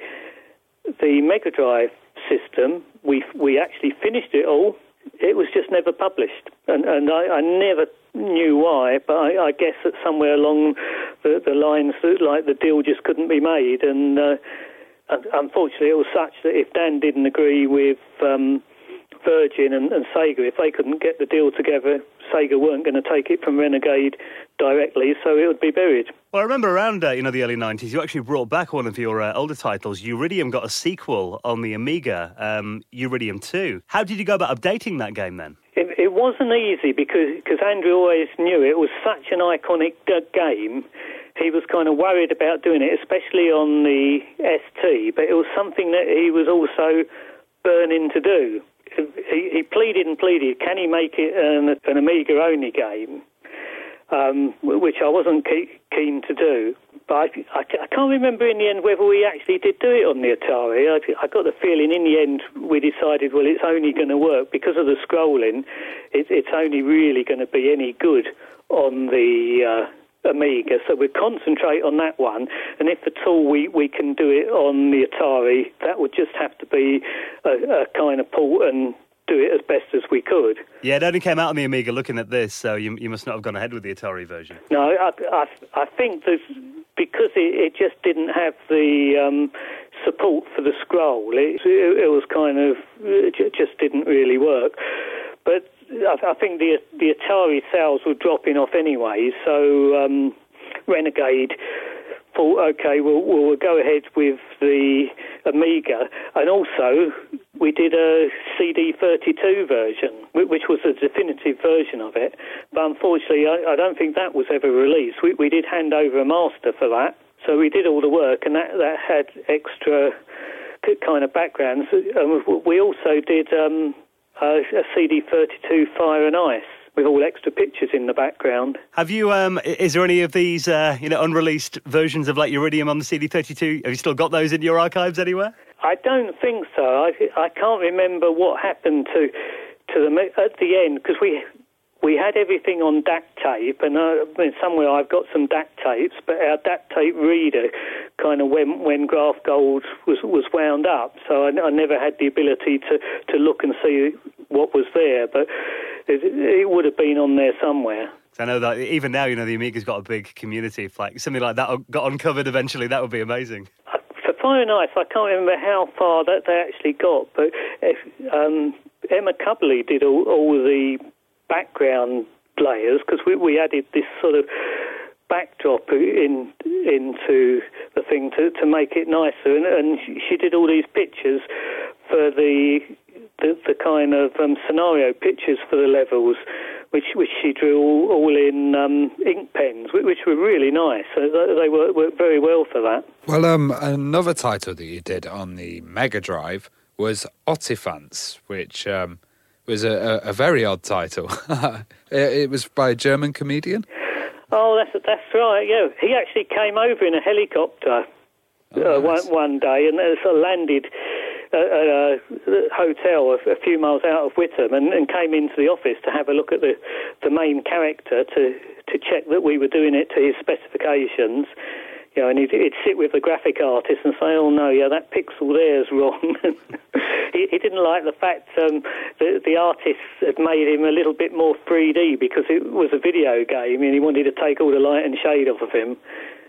Speaker 5: the Mega Drive system, we we actually finished it all. It was just never published, and and I, I never knew why. But I, I guess that somewhere along the, the lines, that, like the deal just couldn't be made, and uh, un- unfortunately, it was such that if Dan didn't agree with um, Virgin and, and Sega, if they couldn't get the deal together, Sega weren't going to take it from Renegade directly, so it would be buried.
Speaker 1: Well, I remember around uh, you know the early '90s, you actually brought back one of your uh, older titles. Uridium got a sequel on the Amiga, um, Uridium 2. How did you go about updating that game then?
Speaker 5: It, it wasn't easy because cause Andrew always knew it was such an iconic game. He was kind of worried about doing it, especially on the ST, but it was something that he was also burning to do. He, he pleaded and pleaded, can he make it an, an Amiga only game? Um, which I wasn't ke- keen to do. But I, I, I can't remember in the end whether we actually did do it on the Atari. I, I got the feeling in the end we decided, well, it's only going to work because of the scrolling. It, it's only really going to be any good on the uh, Amiga. So we concentrate on that one, and if at all we, we can do it on the Atari, that would just have to be a, a kind of port and do it as best as we could.
Speaker 1: Yeah, it only came out on the Amiga looking at this, so you, you must not have gone ahead with the Atari version.
Speaker 5: No, I, I, I think because it, it just didn't have the um, support for the scroll. It, it, it was kind of it just didn't really work. But I, think the the Atari sales were dropping off anyway, so um, Renegade thought, okay, we'll, we'll go ahead with the Amiga, and also we did a CD32 version, which was a definitive version of it. But unfortunately, I, I don't think that was ever released. We, we did hand over a master for that, so we did all the work, and that, that had extra kind of backgrounds. Um, we also did um, a, a CD32 Fire and Ice with all extra pictures in the background.
Speaker 1: Have you? Um, is there any of these, uh, you know, unreleased versions of like Uridium on the CD32? Have you still got those in your archives anywhere?
Speaker 5: I don't think so. I, I can't remember what happened to to them at the end because we we had everything on DAT tape, and uh, I mean, somewhere I've got some DAT tapes, but our DAT tape reader kind of went when Graftgold was was wound up, so I, I never had the ability to to look and see what was there, but it, it would have been on there somewhere.
Speaker 1: I know that even now, you know, the Amiga's got a big community. If like something like that got uncovered eventually, that would be amazing.
Speaker 5: For Fire and Ice, I can't remember how far that they actually got, but if, um, Emma Cubley did all, all the background layers because we, we added this sort of backdrop in into the thing to, to make it nicer, and, and she did all these pictures for the the, the kind of um, scenario pictures for the levels, which which she drew all, all in um, ink pens, which, which were really nice. They worked, worked very well for that.
Speaker 2: Well, um, another title that you did on the Mega Drive was Otifants, which um, was a, a, a very odd title. [LAUGHS] it, was by a German comedian.
Speaker 5: Oh, that's that's right. Yeah, he actually came over in a helicopter
Speaker 2: Oh,
Speaker 5: uh,
Speaker 2: nice.
Speaker 5: one one day and uh, sort of landed at a, hotel a, a few miles out of Witham and, and came into the office to have a look at the the main character to to check that we were doing it to his specifications. You know, and he'd, he'd sit with the graphic artist and say, "Oh no, yeah, that pixel there's wrong." [LAUGHS] he, he didn't like the fact um, the, the artist had made him a little bit more 3D because it was a video game, and he wanted to take all the light and shade off of him.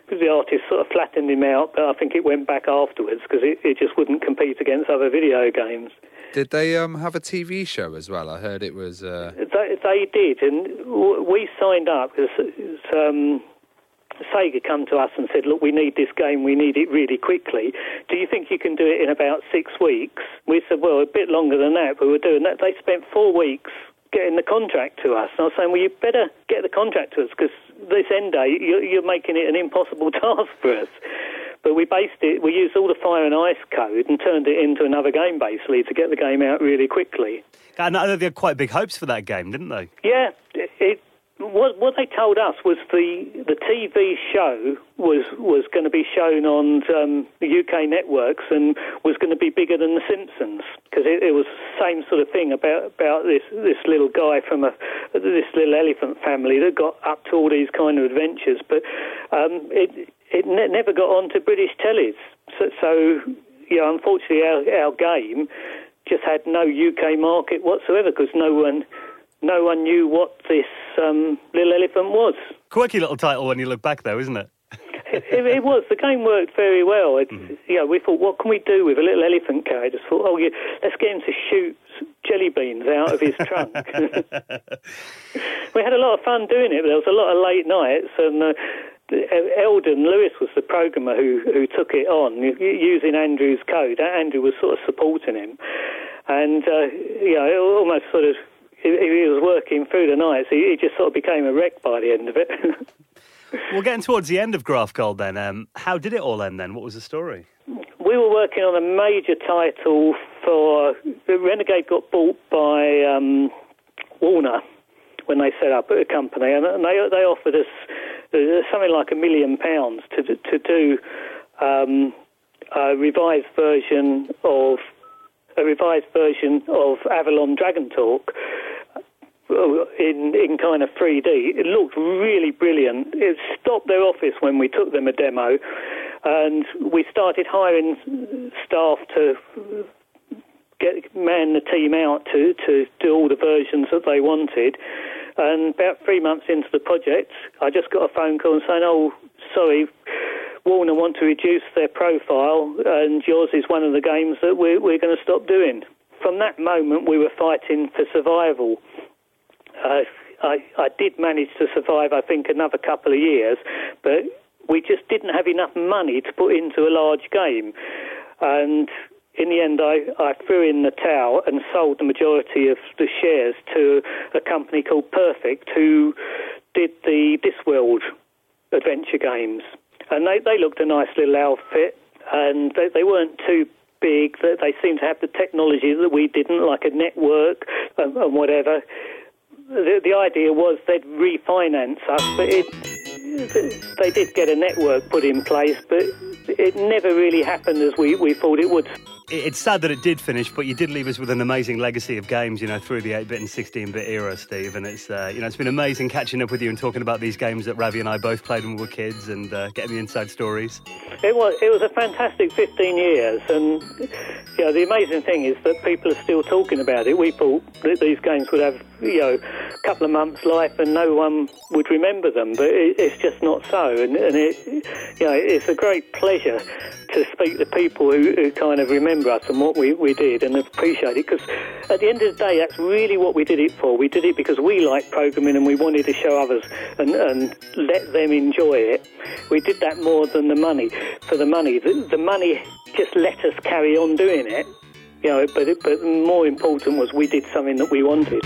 Speaker 5: Because the artist sort of flattened him out, but I think it went back afterwards because it, it just wouldn't compete against other video games.
Speaker 2: Did they um, have a TV show as well? I heard it was. Uh,
Speaker 5: They, they did, and w- we signed up because um, Sega come to us and said, "Look, we need this game. We need it really quickly. Do you think you can do it in about six weeks?" We said, "Well, a bit longer than that, but we're doing that." They spent four weeks getting the contract to us, and I was saying, "Well, you better get the contract to us because this end date, you're, you're making it an impossible [LAUGHS] task for us." But we based it, we used all the Fire and Ice code and turned it into another game basically to get the game out really quickly.
Speaker 1: And they had quite big hopes for that game, didn't they?
Speaker 5: Yeah, what what they told us was the the TV show was was going to be shown on um, the UK networks and was going to be bigger than The Simpsons because it, it was the same sort of thing about about this this little guy from a this little elephant family that got up to all these kind of adventures, but um, it it ne- never got onto British tellies. So, so you know, unfortunately, our, our game just had no UK market whatsoever because no one no one knew what this um, little elephant was.
Speaker 1: Quirky little title when you look back, though, isn't it?
Speaker 5: It, it, it was. The game worked very well. It, You know, we thought, what can we do with a little elephant character? Just thought, oh, yeah, let's get him to shoot jelly beans out of his trunk. [LAUGHS] we had a lot of fun doing it. But there was a lot of late nights, and uh, Eldon Lewis was the programmer who who took it on using Andrew's code. Andrew was sort of supporting him, and uh, you know, it almost sort of. He he was working through the nights. He, he just sort of became a wreck by the end of it. [LAUGHS]
Speaker 1: Well, getting towards the end of Graftgold, then, um, how did it all end? Then, what was the story?
Speaker 5: we were working on a major title for the Renegade got bought by um, Warner when they set up a company, and they they offered us uh, something like a million pounds to to do um, a revised version of a revised version of Avalon Dragontorc uh, in in kind of 3D. It looked really brilliant. It stopped their office when we took them a demo, and we started hiring staff to get man the team out to to do all the versions that they wanted. And about three months into the project, I just got a phone call saying, "Oh, sorry." Warner want to reduce their profile, and yours is one of the games that we're, we're going to stop doing. From that moment, we were fighting for survival. Uh, I, I did manage to survive, I think, another couple of years, but we just didn't have enough money to put into a large game. And in the end, I, I threw in the towel and sold the majority of the shares to a company called Perfect, who did the Discworld adventure games. And they, they looked a nice little outfit, and they, they weren't too big. They, they seemed to have the technology that we didn't, like a network and, and whatever. The, the idea was they'd refinance us, but it, they did get a network put in place, but it never really happened as we, we thought it would.
Speaker 1: It's sad that it did finish, but you did leave us with an amazing legacy of games, you know, through the 8-bit and 16-bit era, Steve. And it's, uh, you know, it's been amazing catching up with you and talking about these games that Ravi and I both played when we were kids and uh, getting the inside stories.
Speaker 5: It was it was a fantastic 15 years, and you know, the amazing thing is that people are still talking about it. We thought that these games would have you know a couple of months life and no one would remember them, but it, it's just not so. And, and it you know it's a great pleasure to speak to people who, who kind of remember us and what we, we did and appreciate it because at the end of the day that's really what we did it for. We did it because we like programming and we wanted to show others and, and let them enjoy it. We did that more than the money for the money. The, the money just let us carry on doing it you know, but, but more important was we did something that we wanted.